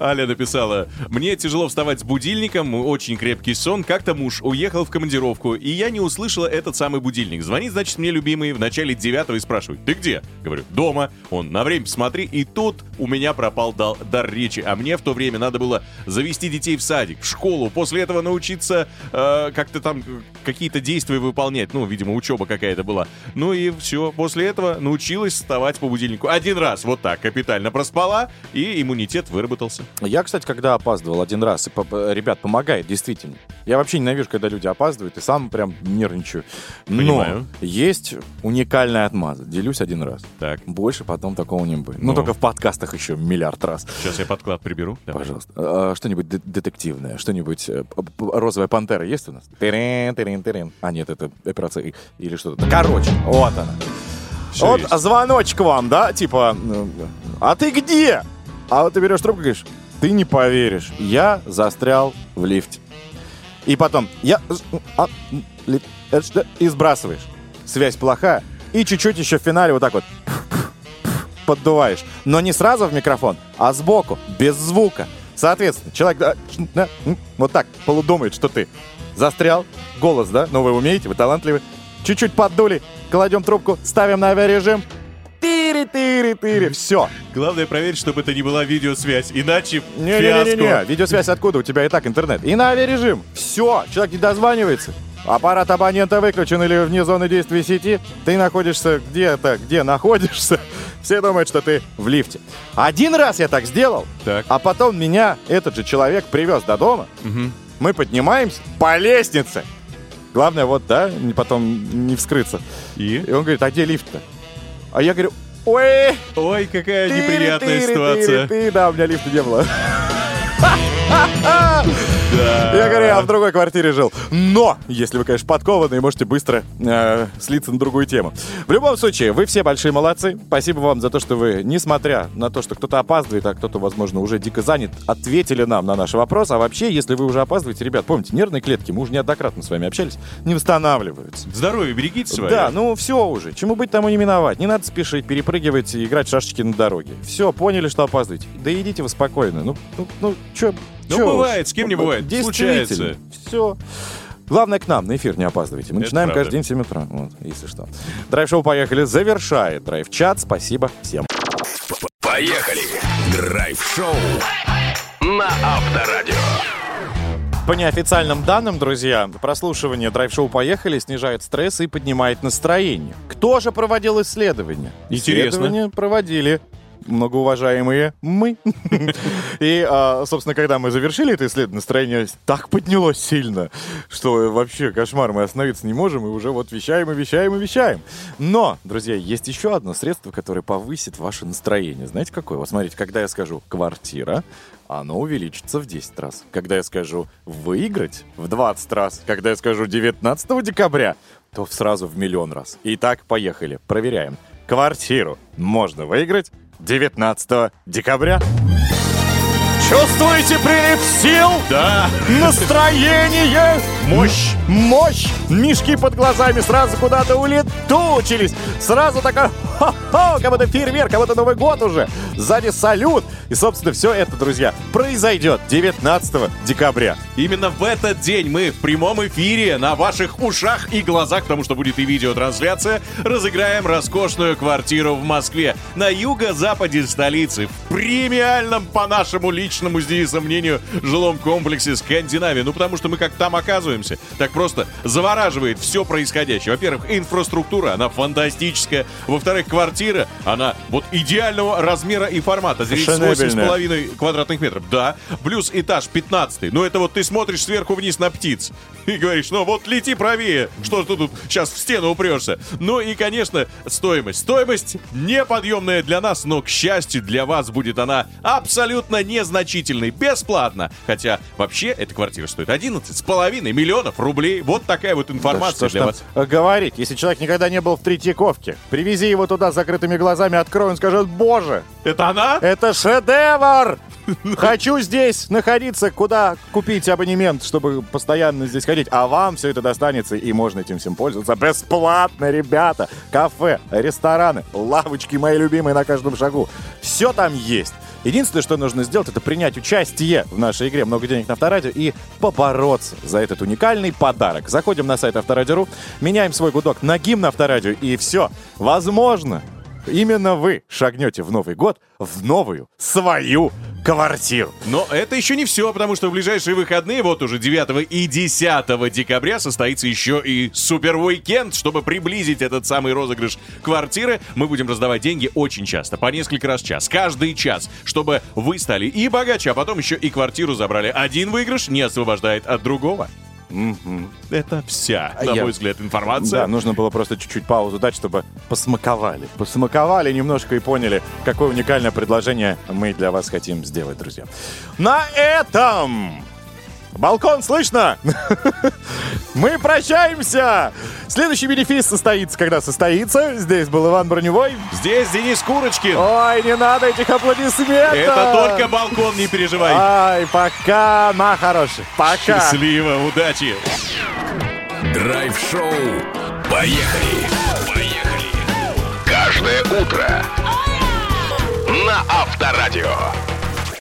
Аля написала, мне тяжело вставать с будильником, очень крепкий сон, как-то муж уехал в командировку, и я не услышала этот самый будильник. Звонит, значит, мне любимый в начале девятого и спрашивает, ты где? Говорю, дома. Он, на время посмотри, и тут у меня пропал дал- дар речи, а мне в то время надо было завести детей в садик, в школу, после этого научиться э, как-то там какие-то действия выполнять, ну, видимо, учеба какая-то была. Ну и все, после этого научилась вставать по будильнику. Один раз, вот так, капитально проспала, и иммунитет выработался. Я, кстати, когда опаздывал один раз, и, ребят, помогает, действительно. Я вообще ненавижу, когда люди опаздывают, и сам прям нервничаю. Но Понимаю. есть уникальная отмаза. Делюсь один раз. Так. Больше потом такого не будет. Ну, Ну. только в подкастах еще миллиард раз. Сейчас я подклад приберу. Давай. Пожалуйста. А, Что-нибудь де- детективное, что-нибудь... э, Розовая пантера есть у нас? Тырин, тырин, тырин. А, нет, это операция или что-то. Короче, вот она. Всё вот есть. звоночек вам, да? Типа, а ты где? А вот ты берешь трубку и говоришь, ты не поверишь, я застрял в лифте. И потом, я... а, что?» И сбрасываешь. Связь плохая. И чуть-чуть еще в финале вот так вот поддуваешь. Но не сразу в микрофон, а сбоку, без звука. Соответственно, человек вот так полудумает, что ты застрял. Голос, да? Ну, вы умеете, вы талантливы. Чуть-чуть поддули, кладем трубку, ставим на авиарежим. Тири-тири-тири. Все. Главное проверить, чтобы это не была видеосвязь, иначе Не-не-не-не, фиаско. видеосвязь откуда? У тебя и так интернет. И на авиарежим. Все, человек не дозванивается. аппарат абонента выключен или вне зоны действия сети, ты находишься где-то, где находишься, все думают, что ты в лифте. Один раз я так сделал, Так. а потом меня этот же человек привез до дома. Мы поднимаемся по лестнице. Главное, вот, да, не- потом не вскрыться. И? И он говорит, а где лифт-то? А я говорю, ой, Ой, какая неприятная ситуация. Да, у меня лифта не было. Я говорю, я в другой квартире жил. Но, если вы, конечно, подкованные, можете быстро э, слиться на другую тему. В любом случае, вы все большие молодцы. Спасибо вам за то, что вы, несмотря на то, что кто-то опаздывает, а кто-то, возможно, уже дико занят, ответили нам на наши вопросы. А вообще, если вы уже опаздываете, ребят, помните, нервные клетки, мы уже неоднократно с вами общались, не восстанавливаются. Здоровье берегите свое. Да, ну все уже. Чему быть, тому не миновать. Не надо спешить, перепрыгивать и играть в шашечки на дороге. Все, поняли, что опаздываете. Да идите вы спокойно. Ну, ну, ну чё, Ну, чё бывает, уж. с кем не бывает. Случается. Все. Главное, к нам на эфир не опаздывайте. Мы Это начинаем правда. каждый день в 7 утра. Вот, если что. Драйв-шоу «Поехали» завершает драйв-чат. Спасибо всем. Поехали! Драйв-шоу на Авторадио. По неофициальным данным, друзья, прослушивание драйв-шоу «Поехали» снижает стресс и поднимает настроение. Кто же проводил исследования? Интересно. Исследования проводили многоуважаемые мы. И, а, собственно, когда мы завершили это исследование, настроение так поднялось сильно, что вообще кошмар, мы остановиться не можем, и уже вот вещаем и вещаем и вещаем. Но, друзья, есть еще одно средство, которое повысит ваше настроение. Знаете, какое? Вот смотрите, когда я скажу «квартира», оно увеличится в 10 раз. Когда я скажу «выиграть» в 20 раз. Когда я скажу 19 декабря, то сразу в миллион раз. Итак, поехали. Проверяем. Квартиру можно выиграть 19 декабря. Чувствуете прилив сил? Да. Настроение! Мощь! Мощь! Мешки под глазами сразу куда-то улетучились. Сразу такая хо-хо, как будто фейерверк, как будто Новый год уже. Сзади салют. И, собственно, все это, друзья, произойдет 19 декабря. Именно в этот день мы в прямом эфире на ваших ушах и глазах, потому что будет и видеотрансляция, разыграем роскошную квартиру в Москве на юго-западе столицы в премиальном, по нашему личному, с Денисом мнению, жилом комплексе Скандинавия. Ну, потому что мы как там оказываемся. Так просто завораживает все происходящее. Во-первых, инфраструктура, она фантастическая. Во-вторых, квартира, она вот идеального размера и формата. Здесь Фешенебельная. 8,5 квадратных метров. Да, плюс этаж 15. Ну, это вот ты смотришь сверху вниз на птиц и говоришь, ну вот лети правее, что ты тут сейчас в стену упрешься. Ну и, конечно, стоимость. Стоимость неподъемная для нас, но, к счастью, для вас будет она абсолютно незначительной, бесплатно. Хотя, вообще, эта квартира стоит 11 с половиной миллионов рублей. Вот такая вот информация Да что для вас. говорить, если человек никогда не был в Третьяковке, привези его туда с закрытыми глазами, открой, он скажет, боже, Это она? Это шедевр! Хочу здесь находиться, куда купить абонемент, чтобы постоянно здесь ходить. А вам все это достанется, и можно этим всем пользоваться бесплатно, ребята. Кафе, рестораны, лавочки мои любимые на каждом шагу. Все там есть. Единственное, что нужно сделать, это принять участие в нашей игре «Много денег на Авторадио» и побороться за этот уникальный подарок. Заходим на сайт Авторадио.ру, меняем свой гудок на гимн Авторадио, и все. Возможно, Именно вы шагнете в Новый год в новую свою квартиру. Но это еще не все, потому что в ближайшие выходные, вот уже 9 и 10 декабря, состоится еще и супер уикенд. Чтобы приблизить этот самый розыгрыш квартиры, мы будем раздавать деньги очень часто, по несколько раз в час, каждый час, чтобы вы стали и богаче, а потом еще и квартиру забрали. Один выигрыш не освобождает от другого. Это вся, на Я- мой взгляд, информация. Да, нужно было просто чуть-чуть паузу дать, чтобы посмаковали. Посмаковали немножко и поняли, какое уникальное предложение мы для вас хотим сделать, друзья. На этом... Балкон слышно? Мы прощаемся! Следующий бенефис состоится, когда состоится. Здесь был Иван Броневой. Здесь Денис Курочкин. Ой, не надо этих аплодисментов! Это только балкон, не переживай. Ай, пока, на хороший. Пока. Счастливо, удачи. Драйв-шоу. Поехали! Поехали! Каждое утро на Авторадио.